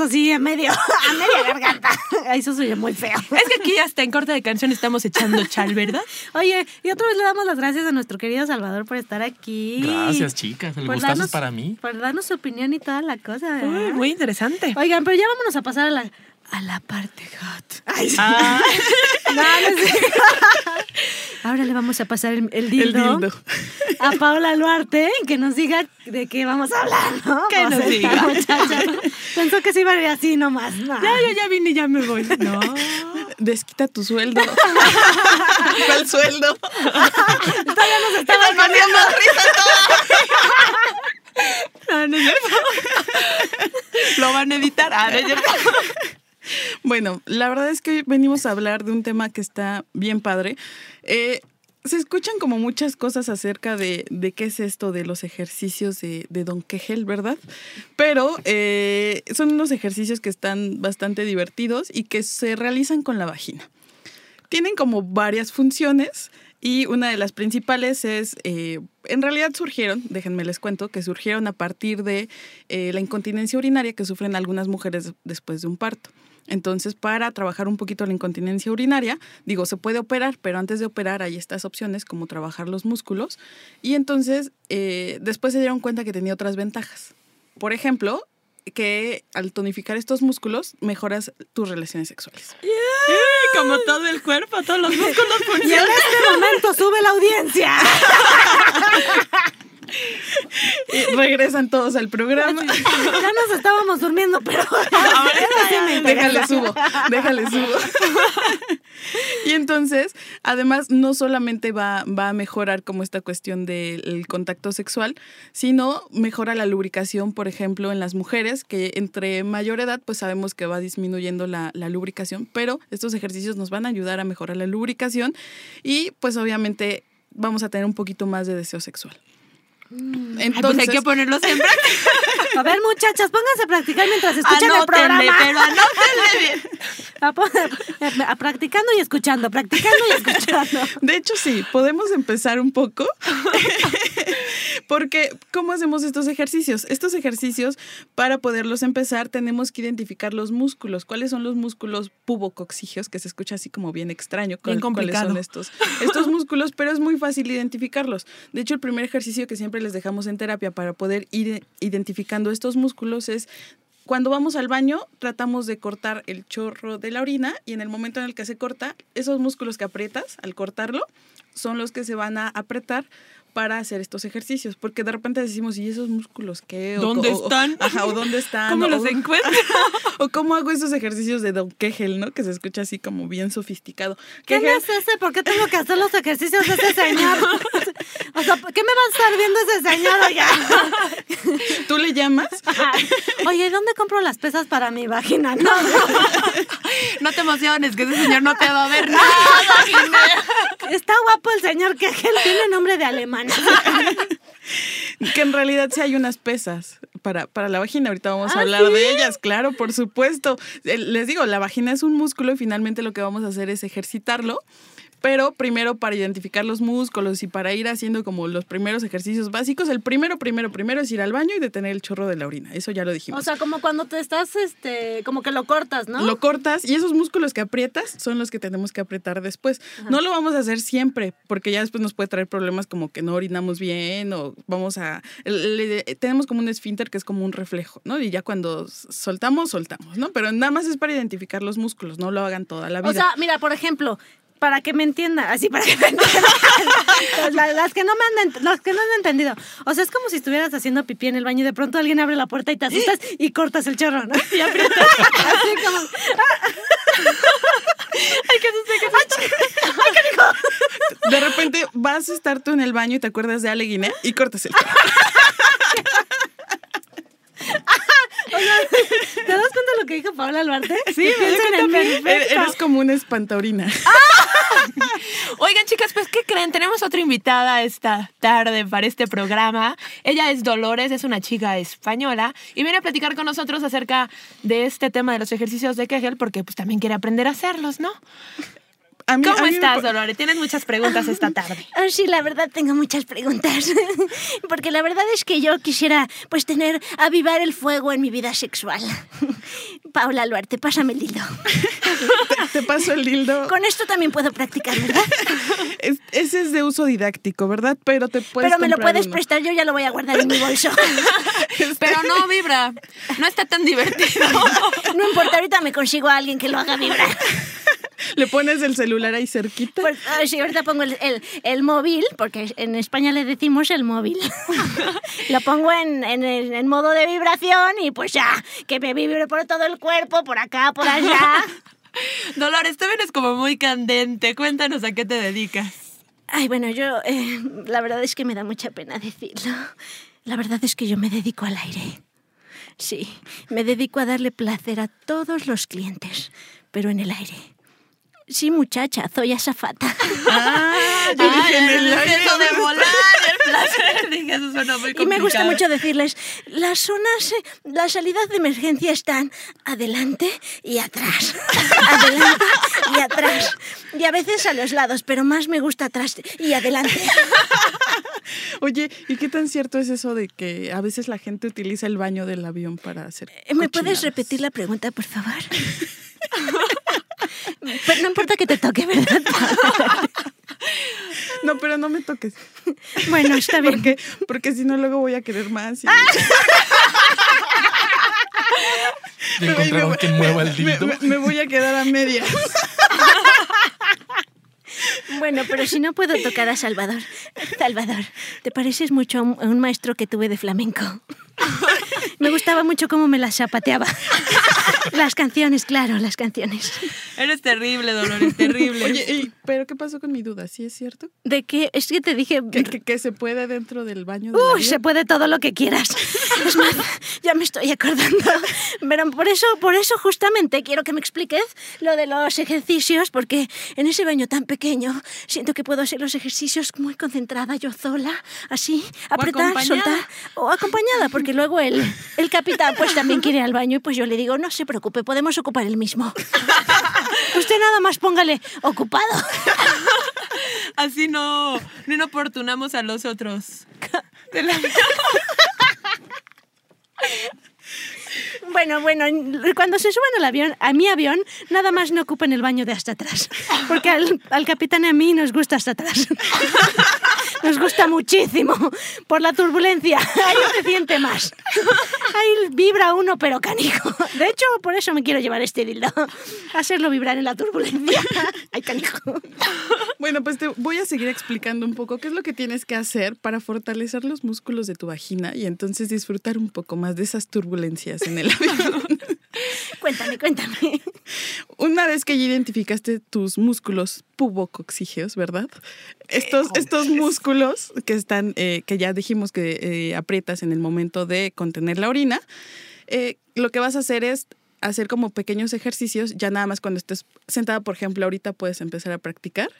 Así a medio, (laughs) a media garganta. Eso soy muy feo. Es que aquí hasta en corte de canción estamos echando chal, ¿verdad? Oye, y otra vez le damos las gracias a nuestro querido Salvador por estar aquí. Gracias, chicas. El Por gustazo darnos- es para mí. Por darnos su opinión y toda la cosa. Uy, muy interesante. Oigan, pero ya vámonos a pasar a la, a la parte hot. Ay, sí. Ah. (laughs) No, no cierto. Ahora le vamos a pasar el, el dildo, dildo. a Paola Luarte que nos diga de qué vamos a hablar, ¿no? Que nos sea, diga. esta muchacha pensó que se iba a ir así nomás. No. Ya, yo ya vine y ya me voy. No. Desquita tu sueldo. ¿Cuál sueldo? Todavía nos estaba poniendo No, no es. (laughs) Lo van a editar. Ah, no es. Bueno, la verdad es que hoy venimos a hablar de un tema que está bien padre. Eh, se escuchan como muchas cosas acerca de, de qué es esto de los ejercicios de, de Don Quejel, ¿verdad? Pero eh, son unos ejercicios que están bastante divertidos y que se realizan con la vagina. Tienen como varias funciones y una de las principales es, eh, en realidad surgieron, déjenme les cuento, que surgieron a partir de la incontinencia urinaria que sufren algunas mujeres después de un parto. Entonces, para trabajar un poquito la incontinencia urinaria, digo, se puede operar, pero antes de operar hay estas opciones como trabajar los músculos. Y entonces, eh, después se dieron cuenta que tenía otras ventajas. Por ejemplo, que al tonificar estos músculos mejoras tus relaciones sexuales. Como todo el cuerpo, todos los músculos Y en funcionan. este momento sube la audiencia. (laughs) Y regresan todos al programa. Ya nos estábamos durmiendo, pero (laughs) (laughs) ahora sí déjale subo, déjale subo. y entonces, además, no solamente va, va a mejorar como esta cuestión del contacto sexual, sino mejora la lubricación, por ejemplo, en las mujeres, que entre mayor edad, pues sabemos que va disminuyendo la, la lubricación, pero estos ejercicios nos van a ayudar a mejorar la lubricación y pues obviamente vamos a tener un poquito más de deseo sexual. Ay, pues hay que ponerlo siempre. (laughs) A ver, muchachas, pónganse a practicar mientras escuchan el Anótenle, programa. pero anótenle bien. (laughs) A, a- a- practicando y escuchando, practicando y escuchando. (laughs) De hecho, sí, podemos empezar un poco. Porque, ¿cómo hacemos estos ejercicios? Estos ejercicios, para poderlos empezar, tenemos que identificar los músculos. ¿Cuáles son los músculos pubocoxigios? Que se escucha así como bien extraño. Bien ¿Cuál- ¿Cuáles complicado. son estos, estos músculos? Pero es muy fácil identificarlos. De hecho, el primer ejercicio que siempre les dejamos en terapia para poder ir identificando estos músculos es cuando vamos al baño, tratamos de cortar el chorro de la orina y en el momento en el que se corta, esos músculos que aprietas al cortarlo son los que se van a apretar para hacer estos ejercicios, porque de repente decimos, ¿y esos músculos qué? O ¿Dónde co- o- están? (laughs) Ajá, o dónde están. ¿Cómo o, los encuentro? (laughs) o cómo hago esos ejercicios de Don Kegel, ¿no? Que se escucha así como bien sofisticado. ¿Quién Kegel- es ese? ¿Por qué tengo que hacer los ejercicios de ese señor? (laughs) O sea, ¿qué me va a estar viendo ese señor oiga? ¿Tú le llamas? Oye, ¿dónde compro las pesas para mi vagina? No, No te emociones, que ese señor no te va a ver nada. está guapo el señor que tiene nombre de alemán. Que en realidad sí hay unas pesas para, para la vagina. Ahorita vamos a ¿Ah, hablar sí? de ellas, claro, por supuesto. Eh, Les digo, la vagina es un músculo y finalmente lo que vamos a hacer es ejercitarlo. Pero primero para identificar los músculos y para ir haciendo como los primeros ejercicios básicos, el primero, primero, primero es ir al baño y detener el chorro de la orina. Eso ya lo dijimos. O sea, como cuando te estás, este, como que lo cortas, ¿no? Lo cortas y esos músculos que aprietas son los que tenemos que apretar después. No lo vamos a hacer siempre porque ya después nos puede traer problemas como que no orinamos bien o vamos a... le- tenemos como un esfínter que es como un reflejo, ¿no? Y ya cuando soltamos, soltamos, ¿no? Pero nada más es para identificar los músculos, no lo hagan toda la vida. O sea, mira, por ejemplo, para que me entienda, así para que me entienda. (laughs) La- las, que no me han, las que no han entendido. O sea, es como si estuvieras haciendo pipí en el baño y de pronto alguien abre la puerta y te asustas (gasps) y cortas el chorro, ¿no? (laughs) Y aprietas. (laughs) Así como. Ay, qué susto, qué susto. Ay, qué dijo. de repente vas a estar tú en el baño y te acuerdas de Ale Guinea y cortas el chorro. O sea, ¿te das cuenta de lo que dijo Paola Alvarte? (laughs) Sí, mí. Eres eres como una espantaurina. (laughs) Oigan, chicas, pues, ¿qué creen? Tenemos otra invitada esta tarde para este programa. Ella es Dolores, es una chica española y viene a platicar con nosotros acerca de este tema de los ejercicios de Kegel porque pues también quiere aprender a hacerlos, ¿no? A mí- a ¿Cómo mí me estás, pa- Dolores? Tienes muchas preguntas esta tarde. (laughs) Ah, sí, la verdad tengo muchas preguntas. (laughs) Porque la verdad es que yo quisiera, pues, tener, avivar el fuego en mi vida sexual. (laughs) Paula Luarte, pásame el dildo. Te paso el dildo. Con esto también puedo practicar, ¿verdad? Es- ese es de uso didáctico, ¿verdad? Pero te puedes Pero me lo puedes uno. prestar, yo ya lo voy a guardar en mi bolso. Pero no vibra. No está tan divertido. No importa, ahorita me consigo a alguien que lo haga vibrar. (laughs) Le pones el celular ahí cerquita. Pues, ah, sí, ahorita pongo el, el- el móvil, porque en España le decimos el móvil. (laughs) Lo pongo en, en, el- en modo de vibración y pues ya, que me vibre por todo el cuerpo, por acá, por allá. (laughs) Dolores, tú vienes como muy candente. Cuéntanos a qué te dedicas. Ay, bueno, yo, eh, la verdad es que me da mucha pena decirlo. La verdad es que yo me dedico al aire. Sí, me dedico a darle placer a todos los clientes, pero en el aire. Sí, muchacha, soy azafata. Ah, (laughs) yo dije en el aire. de volar, el placer. (laughs) Dije, eso suena muy Y me gusta mucho decirles, las zonas, eh, las salidas de emergencia están adelante y atrás. (laughs) Adelante y atrás. Y a veces a los lados, pero más me gusta atrás y adelante. Oye, ¿y qué tan cierto es eso de que a veces la gente utiliza el baño del avión para hacer Eh, ¿Me puedes repetir la pregunta, por favor? Pero no importa que te toque, ¿verdad? No, pero no me toques. Bueno, está bien. Porque, porque si no, luego voy a querer más. y- Ya Me- encontraron me- quien mueva el me- dildo. me- me voy a quedar a medias. Bueno, pero si no puedo tocar a Salvador. Salvador, te pareces mucho a un, a un maestro que tuve de flamenco. (laughs) Me gustaba mucho cómo me las zapateaba. (laughs) Las canciones, claro, las canciones. Eres terrible, Dolores, terrible. Oye, y- ¿pero qué pasó con mi duda? ¿Sí es cierto? ¿De qué? Es que te dije... ¿Que, que, que se puede dentro del baño de la Uy, se puede todo lo que quieras. Es más, ya me estoy acordando. Pero por eso, por eso justamente quiero que me expliques lo de los ejercicios, porque en ese baño tan pequeño siento que puedo hacer los ejercicios muy concentrada, yo sola, así, apretar, soltar, o acompañada, porque luego el, el capitán pues también quiere ir al baño y pues yo le digo, no se preocupe, podemos ocupar el mismo. (laughs) Usted nada más póngale ocupado. (laughs) Así no, no inoportunamos a los otros. (laughs) De la- Bueno, bueno, cuando se suban al avión, a mi avión, nada más no ocupen el baño de hasta atrás. Porque al, capitán y a mí nos gusta hasta atrás. (laughs) Nos gusta muchísimo. Por la turbulencia. Ahí se siente más. Ahí vibra uno, pero canijo. De hecho, por eso me quiero llevar este dildo. Hacerlo vibrar en la turbulencia. Ay, canijo. Bueno, pues te voy a seguir explicando un poco qué es lo que tienes que hacer para fortalecer los músculos de tu vagina y entonces disfrutar un poco más de esas turbulencias en el avión. (laughs) Cuéntame, cuéntame. Una vez que ya identificaste tus músculos pubocoxígeos, ¿verdad? Estos, estos músculos que están, eh, que ya dijimos que eh, aprietas en el momento de contener la orina, eh, lo que vas a hacer es hacer como pequeños ejercicios, ya nada más cuando estés sentada, por ejemplo, ahorita puedes empezar a practicar.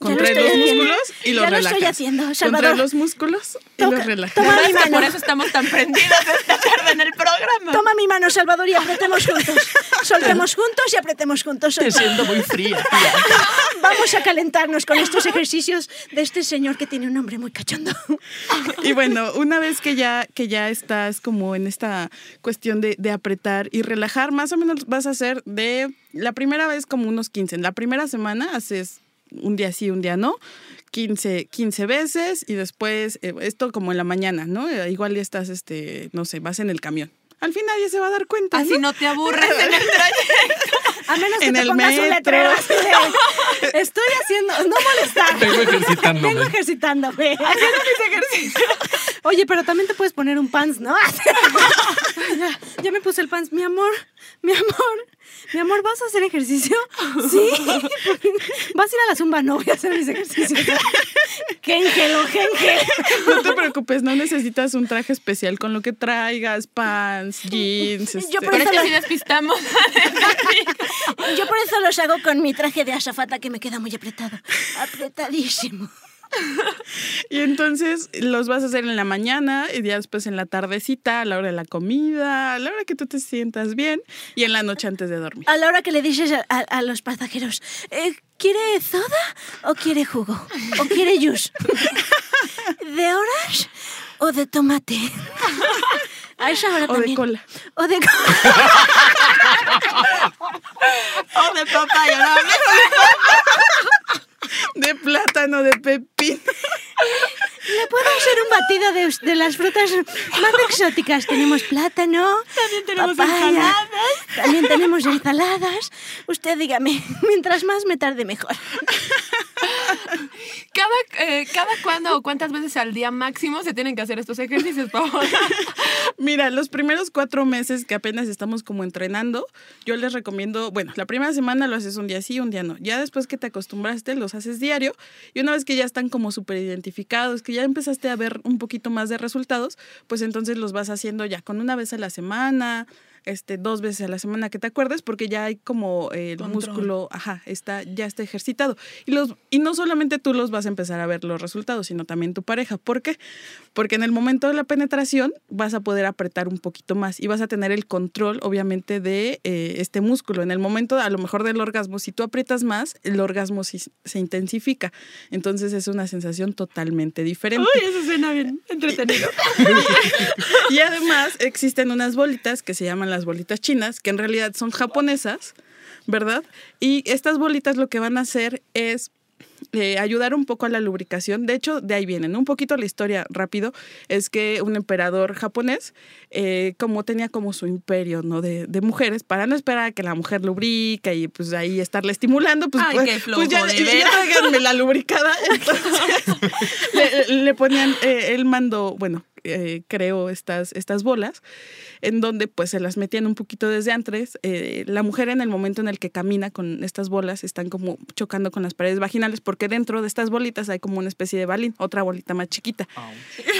Lo Contrae los haciendo. músculos y los Ya lo relajas. estoy haciendo, Contrae Salvador. los músculos y Toca- los relajas. toma ¿Verdad mi mano. por eso estamos tan prendidas esta tarde en el programa? Toma mi mano, Salvador, y apretemos juntos. Soltemos juntos y apretemos juntos. Te siento muy fría, tía. Vamos a calentarnos con estos ejercicios de este señor que tiene un nombre muy cachondo. Y bueno, una vez que ya, que ya estás como en esta cuestión de, de apretar y relajar, más o menos vas a hacer de la primera vez como unos 15. En la primera semana haces un día sí, un día no. 15, 15 veces y después eh, esto como en la mañana, ¿no? Eh, igual ya estás, este, no sé, vas en el camión. Al fin nadie se va a dar cuenta. Así no te (laughs) aburres en el trayecto. A menos que En te el pongas un metro. letrero así de, (laughs) Estoy haciendo... No molestar. (laughs) Vengo ejercitándome. Vengo ejercitándome. Haciendo mis ejercicios. Oye, pero también te puedes poner un pants, ¿no? ya, ya me puse el pants. Mi amor, (laughs) mi amor, mi amor, ¿vas a hacer ejercicio? (laughs) Sí. (laughs) ¿Vas a ir a la zumba? No, voy a hacer mis ejercicios. Géngelo, géngelo. No te preocupes, no necesitas un traje especial con lo que traigas, pants, jeans. Yo este- por eso que lo- si despistamos. Yo por eso los hago con mi traje de azafata que me queda muy apretado. Apretadísimo. (laughs) Y entonces los vas a hacer en la mañana y ya después en la tardecita, a la hora de la comida, a la hora que tú te sientas bien y en la noche antes de dormir. A la hora que le dices a, a- a los pasajeros, eh, ¿quiere soda o quiere jugo? ¿O quiere juice? ¿De orange o de tomate? (laughs) A esa hora O de también. cola. O de cola. (laughs) o de papaya. ¿no? De plátano, de pepino. ¿Le puedo hacer un batido de, de las frutas más exóticas? Tenemos plátano, También tenemos papaya, ensaladas. También tenemos ensaladas. Usted dígame, mientras más me tarde mejor. Cada, eh, cada cuándo o cuántas veces al día máximo se tienen que hacer estos ejercicios, por favor. Mira, los primeros cuatro meses que apenas estamos como entrenando, yo les recomiendo, bueno, la primera semana lo haces un día sí, un día no. Ya después que te acostumbraste, los haces diario. Y una vez que ya están como súper identificados, que ya empezaste a ver un poquito más de resultados, pues entonces los vas haciendo ya con una vez a la semana, este, dos veces a la semana que te acuerdes, porque ya hay como eh, el Control. músculo, ajá, está, ya está ejercitado. Y, los, y no solamente tú los vas a empezar a ver los resultados, sino también tu pareja. ¿Por qué? Porque en el momento de la penetración vas a poder apretar un poquito más y vas a tener el control, obviamente, de eh, este músculo. En el momento, a lo mejor del orgasmo, si tú aprietas más, el orgasmo sí se intensifica. Entonces es una sensación totalmente diferente. Uy, eso suena bien (laughs) entretenido. (laughs) Y además existen unas bolitas que se llaman las bolitas chinas, que en realidad son japonesas, ¿verdad? Y estas bolitas lo que van a hacer es eh, ayudar un poco a la lubricación. De hecho, de ahí vienen. Un poquito la historia rápido es que un emperador japonés, eh, como tenía como su imperio ¿no? de, de mujeres, para no esperar a que la mujer lubrica y pues ahí estarle estimulando, pues, Ay, pues, pues ya, ya la lubricada. (laughs) Entonces, le, le ponían, eh, él mandó, bueno, eh, creó estas, estas bolas, en donde pues se las metían un poquito desde antes. Eh, la mujer en el momento en el que camina con estas bolas están como chocando con las paredes vaginales porque dentro de estas bolitas hay como una especie de balín, otra bolita más chiquita,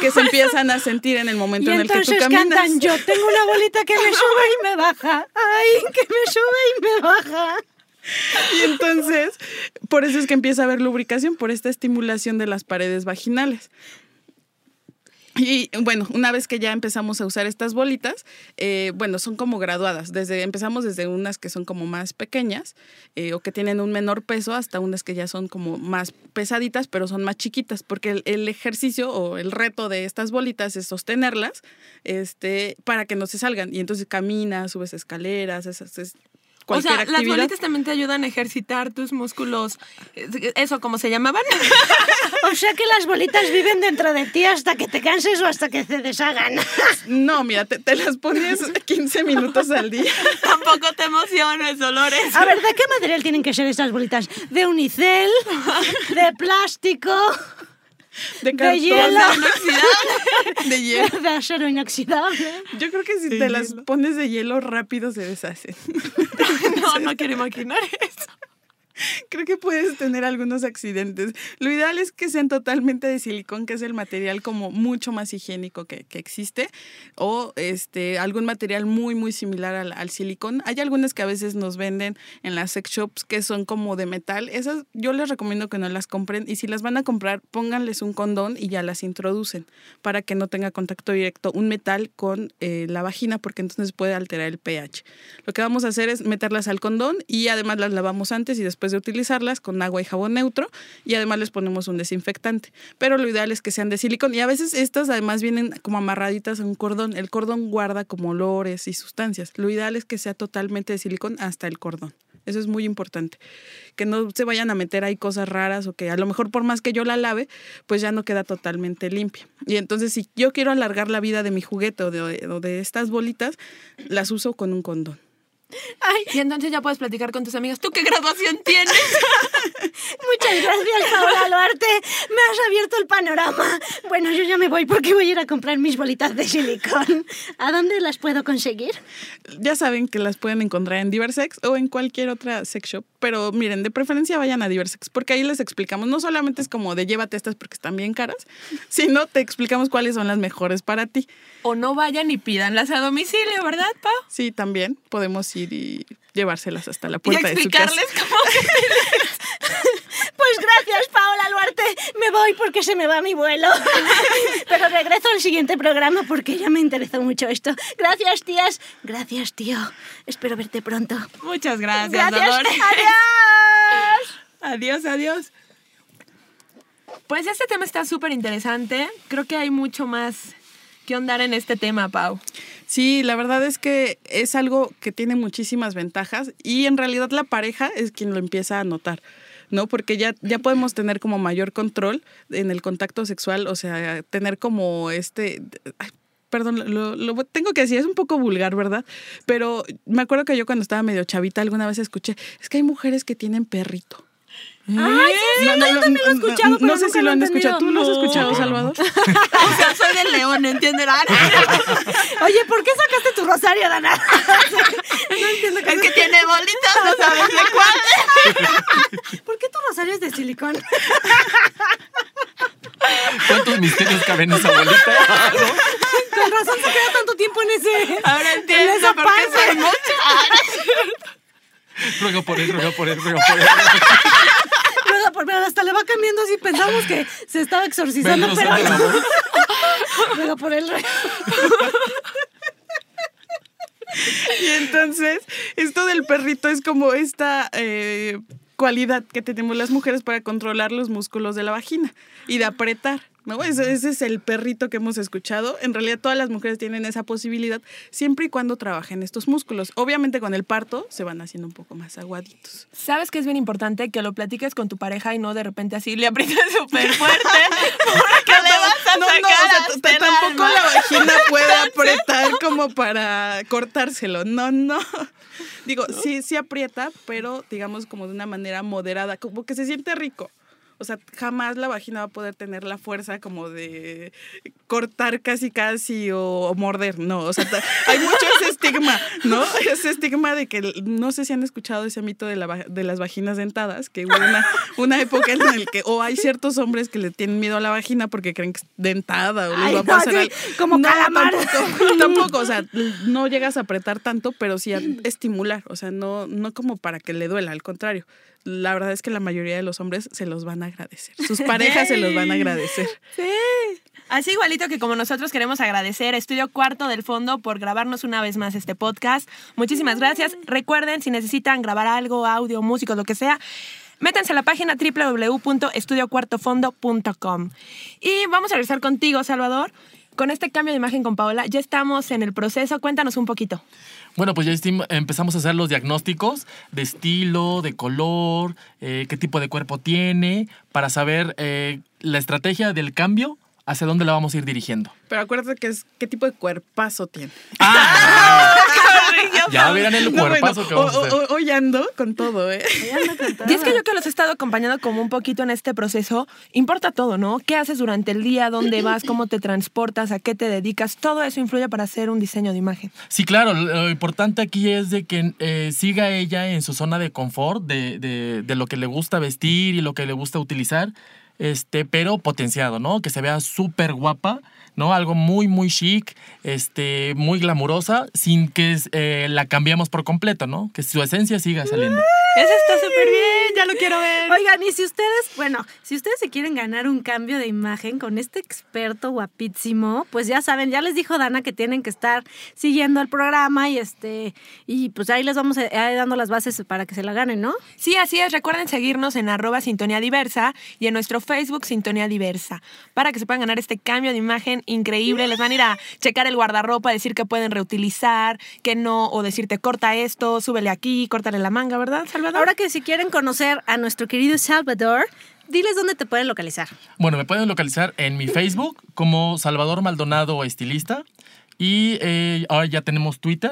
que se empiezan a sentir en el momento Y en el que tú entonces caminas. cantan, yo tengo una bolita que me sube y me baja. Ay, que me sube y me baja. Y entonces, por eso es que empieza a haber lubricación, por esta estimulación de las paredes vaginales. Y bueno, una vez que ya empezamos a usar estas bolitas, eh, bueno, son como graduadas. Desde, empezamos desde unas que son como más pequeñas eh, o que tienen un menor peso hasta unas que ya son como más pesaditas, pero son más chiquitas, porque el, el ejercicio o el reto de estas bolitas es sostenerlas este, para que no se salgan. Y entonces caminas, subes escaleras, es, O sea, las bolitas también te ayudan a ejercitar tus músculos. eh, Eso, ¿cómo se llamaban? (laughs) O sea que las bolitas viven dentro de ti hasta que te canses o hasta que se deshagan. (laughs) No, mira, te, te las pones 15 minutos al día. (laughs) Tampoco te emociones, Dolores. A ver, ¿de qué material tienen que ser estas bolitas? ¿De unicel? ¿De plástico? De ¿De cartón, hielo? (laughs) De hielo. ¿De acero inoxidable? Yo creo que si te las pones de hielo rápido se deshacen. (laughs) No, no (laughs) quiero imaginar eso. Creo que puedes tener algunos accidentes. Lo ideal es que sean totalmente de silicón, que es el material como mucho más higiénico que, que existe, o este algún material muy muy similar al, al silicón. Hay algunas que a veces nos venden en las sex shops que son como de metal. Esas yo les recomiendo que no las compren y si las van a comprar, pónganles un condón y ya las introducen para que no tenga contacto directo un metal con eh, la vagina porque entonces puede alterar el pH. Lo que vamos a hacer es meterlas al condón y además las lavamos antes y después de utilizarlas con agua y jabón neutro y además les ponemos un desinfectante. Pero lo ideal es que sean de silicón y a veces estas además vienen como amarraditas a un cordón. El cordón guarda como olores y sustancias. Lo ideal es que sea totalmente de silicón hasta el cordón. Eso es muy importante. Que no se vayan a meter ahí cosas raras o que a lo mejor por más que yo la lave, pues ya no queda totalmente limpia. Y entonces si yo quiero alargar la vida de mi juguete o de, o de estas bolitas, las uso con un condón. Ay, y entonces ya puedes platicar con tus amigas. ¿Tú qué graduación (laughs) tienes? Muchas gracias, Paola Duarte. Me has abierto el panorama. Bueno, yo ya me voy porque voy a ir a comprar mis bolitas de silicón. ¿A dónde las puedo conseguir? Ya saben que las pueden encontrar en Diversex o en cualquier otra sex shop, pero miren, de preferencia vayan a Diversex porque ahí les explicamos, no solamente es como de llévate estas porque están bien caras, (laughs) sino te explicamos cuáles son las mejores para ti. O no vayan y pídanlas a domicilio, ¿verdad, Pau? Sí, también podemos ir y llevárselas hasta la Y puerta de su casa. explicarles cómo (laughs) Pues gracias, Paola Duarte. Me voy porque se me va mi vuelo. (laughs) Pero regreso al siguiente programa porque ya me interesó mucho esto. Gracias, tías. Gracias, tío. Espero verte pronto. Muchas gracias, Gracias. Dolores. Adiós. (laughs) Adiós, adiós. Pues este tema está súper interesante. Creo que hay mucho más que ondar en este tema, Pau. Sí, la verdad es que es algo que tiene muchísimas ventajas y en realidad la pareja es quien lo empieza a notar. ¿no? Porque ya, ya podemos tener como mayor control en el contacto sexual, o sea, tener como este... Perdón, lo, lo tengo que decir, es un poco vulgar, ¿verdad? Pero me acuerdo que yo cuando estaba medio chavita alguna vez escuché, es que hay mujeres que tienen perrito. Ay, sí, No, no, yo no, también lo he no, escuchado, no pero sé nunca si lo han escuchado. ¿Tú lo has escuchado, No. Salvador? (laughs) O sea, soy del león, ¿entienderán? (laughs) Oye, ¿por qué sacaste tu rosario, Dana? (laughs) no entiendo qué Es que tiene bolitas, no sabes de cuál. ¿Por qué tu rosario es de silicón? ¿Cuántos misterios caben en esa bolita? Con razón se queda tanto tiempo en ese. Ahora en entiendo esa por qué panza. son Ruego por él, ruego por él, ruego por él. Luego, por- pero hasta le va cambiando así. Pensamos que se estaba exorcizando, pero. Luego por el Y entonces, esto del perrito es como esta eh, cualidad que tenemos las mujeres para controlar los músculos de la vagina y de apretar. ¿No? Ese, ese es el perrito que hemos escuchado. En realidad todas las mujeres tienen esa posibilidad siempre y cuando trabajen estos músculos. Obviamente con el parto se van haciendo un poco más aguaditos. ¿Sabes que es bien importante que lo platiques con tu pareja y no de repente así le aprietas (laughs) súper fuerte? Porque le vas a No, no, sacar o sea, tampoco alma. la vagina (laughs) puede apretar como para cortárselo. No, no. Digo, sí, sí aprieta, pero digamos como de una manera moderada, como que se siente rico. O sea, jamás la vagina va a poder tener la fuerza como de cortar casi casi o, o morder. No, o sea, hay mucho ese estigma, ¿no? Ese estigma de que, no sé si han escuchado ese mito de, la, de las vaginas dentadas, que hubo una, una época en la que, o hay ciertos hombres que le tienen miedo a la vagina porque creen que es dentada o les Ay, va a no, pasar sí, algo. como No, calamar. Tampoco, tampoco, o sea, no llegas a apretar tanto, pero sí a estimular, o sea, no, no como para que le duela, al contrario. La verdad es que la mayoría de los hombres se los van a agradecer. Sus (laughs) parejas se los van a agradecer. Así igualito que como nosotros queremos agradecer a Estudio Cuarto del Fondo por grabarnos una vez más este podcast. Muchísimas gracias. Recuerden, si necesitan grabar algo, audio, música, lo que sea, métanse a la página www.estudiocuartofondo.com. Y vamos a regresar contigo, Salvador. Con este cambio de imagen con Paola, ya estamos en el proceso. Cuéntanos un poquito. Bueno, pues ya empezamos a hacer los diagnósticos de estilo, de color, eh, qué tipo de cuerpo tiene, para saber eh, la estrategia del cambio, hacia dónde la vamos a ir dirigiendo. Pero acuérdate que es qué tipo de cuerpazo tiene. Ya verán el No, bueno, cuerpazo que vamos a o- hacer. o- Hoy ando con todo, ¿eh? Y es que yo que los he estado acompañando como un poquito en este proceso, importa todo, ¿no? ¿Qué haces durante el día? ¿Dónde vas? ¿Cómo te transportas? ¿A qué te dedicas? Todo eso influye para hacer un diseño de imagen. Sí, claro, lo importante aquí es de que eh, siga ella en su zona de confort, de, de- de lo que le gusta vestir y lo que le gusta utilizar, este, pero potenciado, ¿no? Que se vea súper guapa, ¿no? Algo muy, muy chic, este, muy glamurosa, sin que eh, la cambiemos por completo, ¿no? Que su esencia siga saliendo. Eso está súper bien, ya lo quiero ver. Oigan, y si ustedes, bueno, si ustedes se quieren ganar un cambio de imagen con este experto guapísimo, pues ya saben, ya les dijo Dana que tienen que estar siguiendo el programa y este, y pues ahí les vamos a, a ir dando las bases para que se la ganen, ¿no? Sí, así es. Recuerden seguirnos en arroba Sintonía Diversa y en nuestro Facebook Sintonía Diversa para que se puedan ganar este cambio de imagen increíble. Les van a ir a checar el guardarropa, decir que pueden reutilizar, que no, o decirte corta esto, súbele aquí, córtale la manga, ¿verdad, Salvador? Ahora que si quieren conocer a nuestro querido Salvador, diles dónde te pueden localizar. Bueno, me pueden localizar en mi Facebook como Salvador Maldonado Estilista. Y eh, ahora ya tenemos Twitter.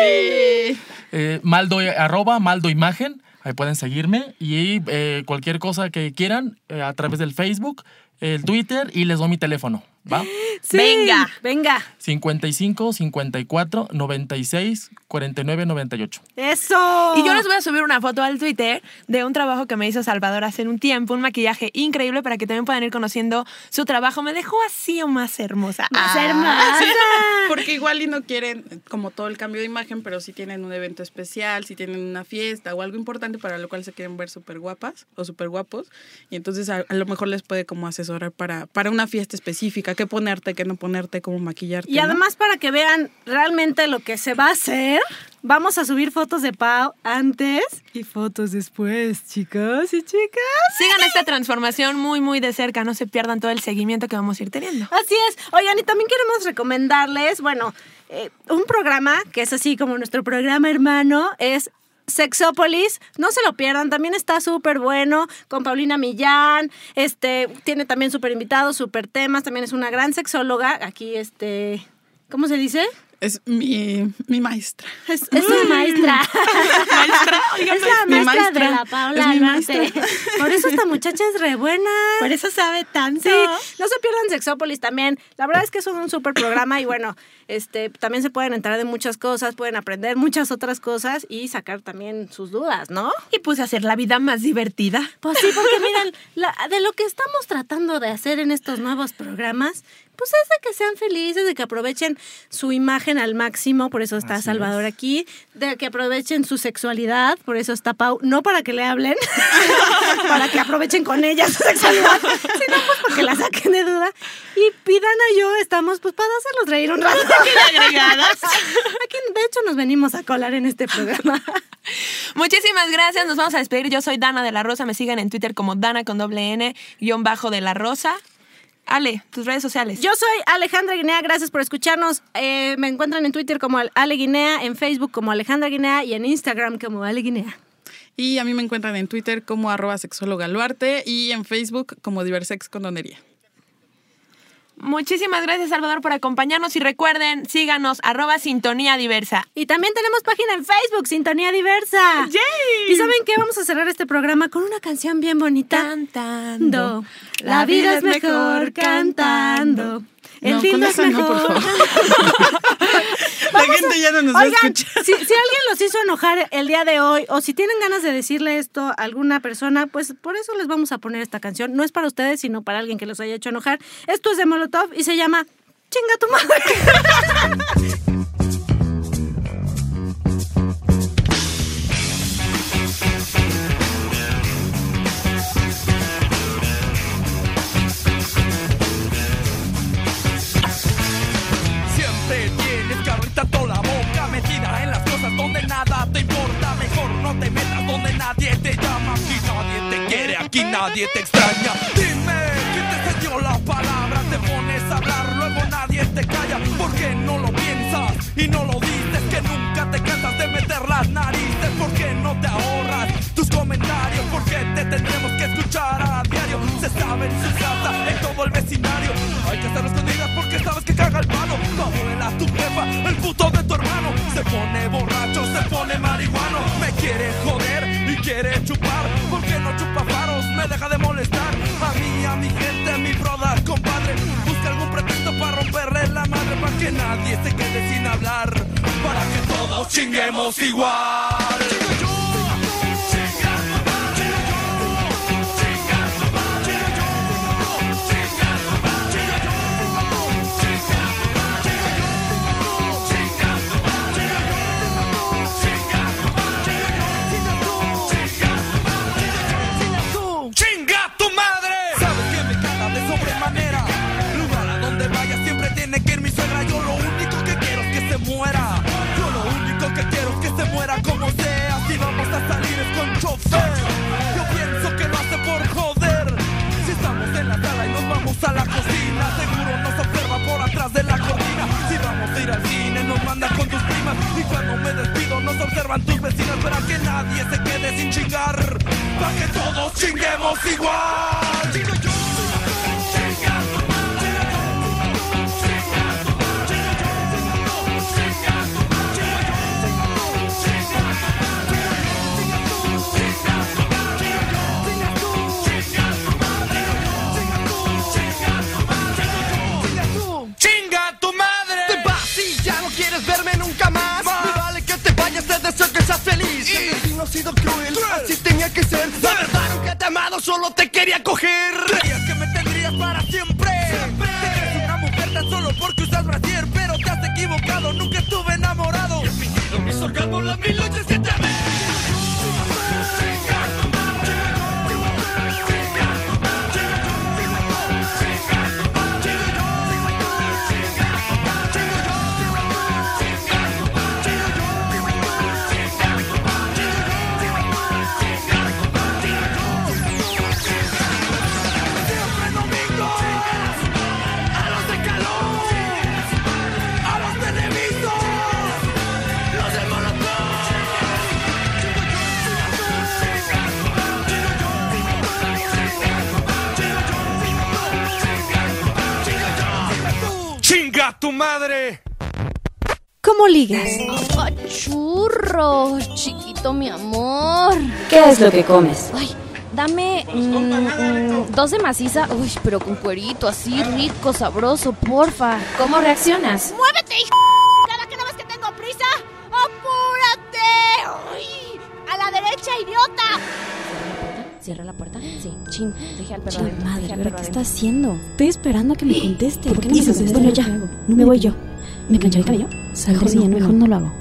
Eh, Maldo, arroba Maldo Imagen. Ahí pueden seguirme. Y eh, cualquier cosa que quieran eh, a través del Facebook, el Twitter y les doy mi teléfono. ¿Va? Venga. Venga. 55 54 96 49 98. Eso. Y yo les voy a subir una foto al Twitter de un trabajo que me hizo Salvador hace un tiempo, un maquillaje increíble para que también puedan ir conociendo su trabajo. Me dejó así o más hermosa. Más Ah. hermosa. Porque igual y no quieren como todo el cambio de imagen, pero si tienen un evento especial, si tienen una fiesta o algo importante para lo cual se quieren ver súper guapas o súper guapos. Y entonces a, a lo mejor les puede como asesorar para, para una fiesta específica, qué ponerte, qué no ponerte, cómo maquillarte. Y ¿no? además para que vean realmente lo que se va a hacer, vamos a subir fotos de Pau antes y fotos después, chicos y chicas. Sigan esta transformación muy, muy de cerca. No se pierdan todo el seguimiento que vamos a ir teniendo. Así es. Oigan, y también queremos recomendarles, bueno, eh, un programa que es así como nuestro programa hermano, es Sexópolis, no se lo pierdan, también está súper bueno con Paulina Millán, este, tiene también súper invitados, súper temas, también es una gran sexóloga, aquí este, ¿cómo se dice? Es mi, mi maestra. Es, es (laughs) maestra. Es la mi maestra, maestra. de la Paula Es. Por eso esta muchacha es re buena. Por eso sabe tanto. Sí, no se pierdan Sexópolis también. La verdad es que es un súper programa y bueno, este, también se pueden entrar de muchas cosas, pueden aprender muchas otras cosas y sacar también sus dudas, ¿no? Y pues hacer la vida más divertida. Pues sí, porque miren, la- de lo que estamos tratando de hacer en estos nuevos programas, pues es de que sean felices, de que aprovechen su imagen al máximo, por eso está Así Salvador aquí, de que aprovechen su sexualidad, por eso está Pau, no para que le hablen, (laughs) para que aprovechen con ella su sexualidad, sino pues para que la saquen de duda. Y Pidana y yo estamos pues para hacerlos reír un rato. agregadas. Aquí de hecho nos venimos a colar en este programa. Muchísimas gracias. Nos vamos a despedir. Yo soy Dana de la Rosa. Me siguen en Twitter como Dana con doble N, guion bajo de la Rosa. Ale, tus redes sociales. Yo soy Alejandra Guinea, gracias por escucharnos. Eh, me encuentran en Twitter como Ale Guinea, en Facebook como Alejandra Guinea y en Instagram como Ale Guinea. Y a mí me encuentran en Twitter como arroba sexóloga Luarte y en Facebook como Diversex Condonería. Muchísimas gracias, Salvador, por acompañarnos. Y recuerden, síganos, arroba Sintonía Diversa. Y también tenemos página en Facebook, Sintonía Diversa. ¡Yay! ¿Y saben qué? Vamos a cerrar este programa con una canción bien bonita. Cantando. La vida es mejor cantando. El No, es esa no, por mejor. (laughs) La gente ya no nos va a Oigan, escuchar. si, si alguien los hizo enojar el día de hoy o si tienen ganas de decirle esto a alguna persona, pues por eso les vamos a poner esta canción. No es para ustedes, sino para alguien que los haya hecho enojar. Esto es de Molotov y se llama Chinga tu madre. (laughs) En las cosas donde nada te importa Mejor no te metas donde nadie te llama Aquí nadie te quiere, aquí nadie te extraña Dime, ¿quién te cedió la palabra? Te pones a hablar, luego nadie te calla ¿Por qué no lo piensas y no lo dices? Que nunca te cansas de meter las narices ¿Por qué no te ahorras tus comentarios? ¿Por qué te tendremos que escuchar a diario? Se sabe en su casa, en todo el vecindario Hay que estar porque que caga el palo. Tu abuela, tu jefa, el puto de tu hermano. Se pone borracho, se pone marihuano. Me quiere joder y quiere chupar. ¿Por qué no chupa faros? Me deja de molestar. A mí, a mi gente, a mi brother, compadre. Busca algún pretexto para romperle la madre Para que nadie se quede sin hablar. Para que todos chinguemos igual Y cuando me despido, nos observan tus vecinas para que nadie se quede sin chingar. Para que todos chinguemos igual. Coger. Creías que me tendrías para siempre. Te crees una mujer tan solo porque usas brasier, pero te has equivocado, nunca estuve enamorado. He fingido mis orgasmos las mil noches ¿Cómo ligas? ¡Ah, churro! Chiquito, mi amor. ¿Qué es lo que comes? Ay, dame mm, mm, dos de maciza. Uy, pero con cuerito, así rico, sabroso, porfa. ¿Cómo reaccionas? ¡Muévete, hija! ¿Cada que no ves que tengo prisa? ¡Apúrate! ¡Uy! ¡A la derecha, idiota! ¿Cierra la puerta? Sí. Chin, dejé al perro Chin, adentro, madre, dejé al ¿pero perro qué está haciendo? Estoy esperando a que me conteste. ¿Por qué no me dices contesta? Bueno, ya. No me voy yo. ¿Me plancho el cabello? Saldré Mejor no, bien, mejor no. no lo hago.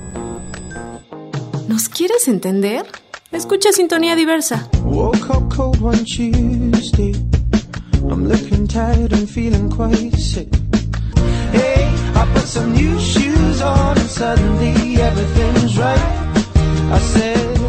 ¿Nos quieres entender? Escucha Sintonía Diversa. Woke up cold one Tuesday. I'm looking tired and feeling quite sick. Hey, I put some new shoes on and suddenly everything's right. I said,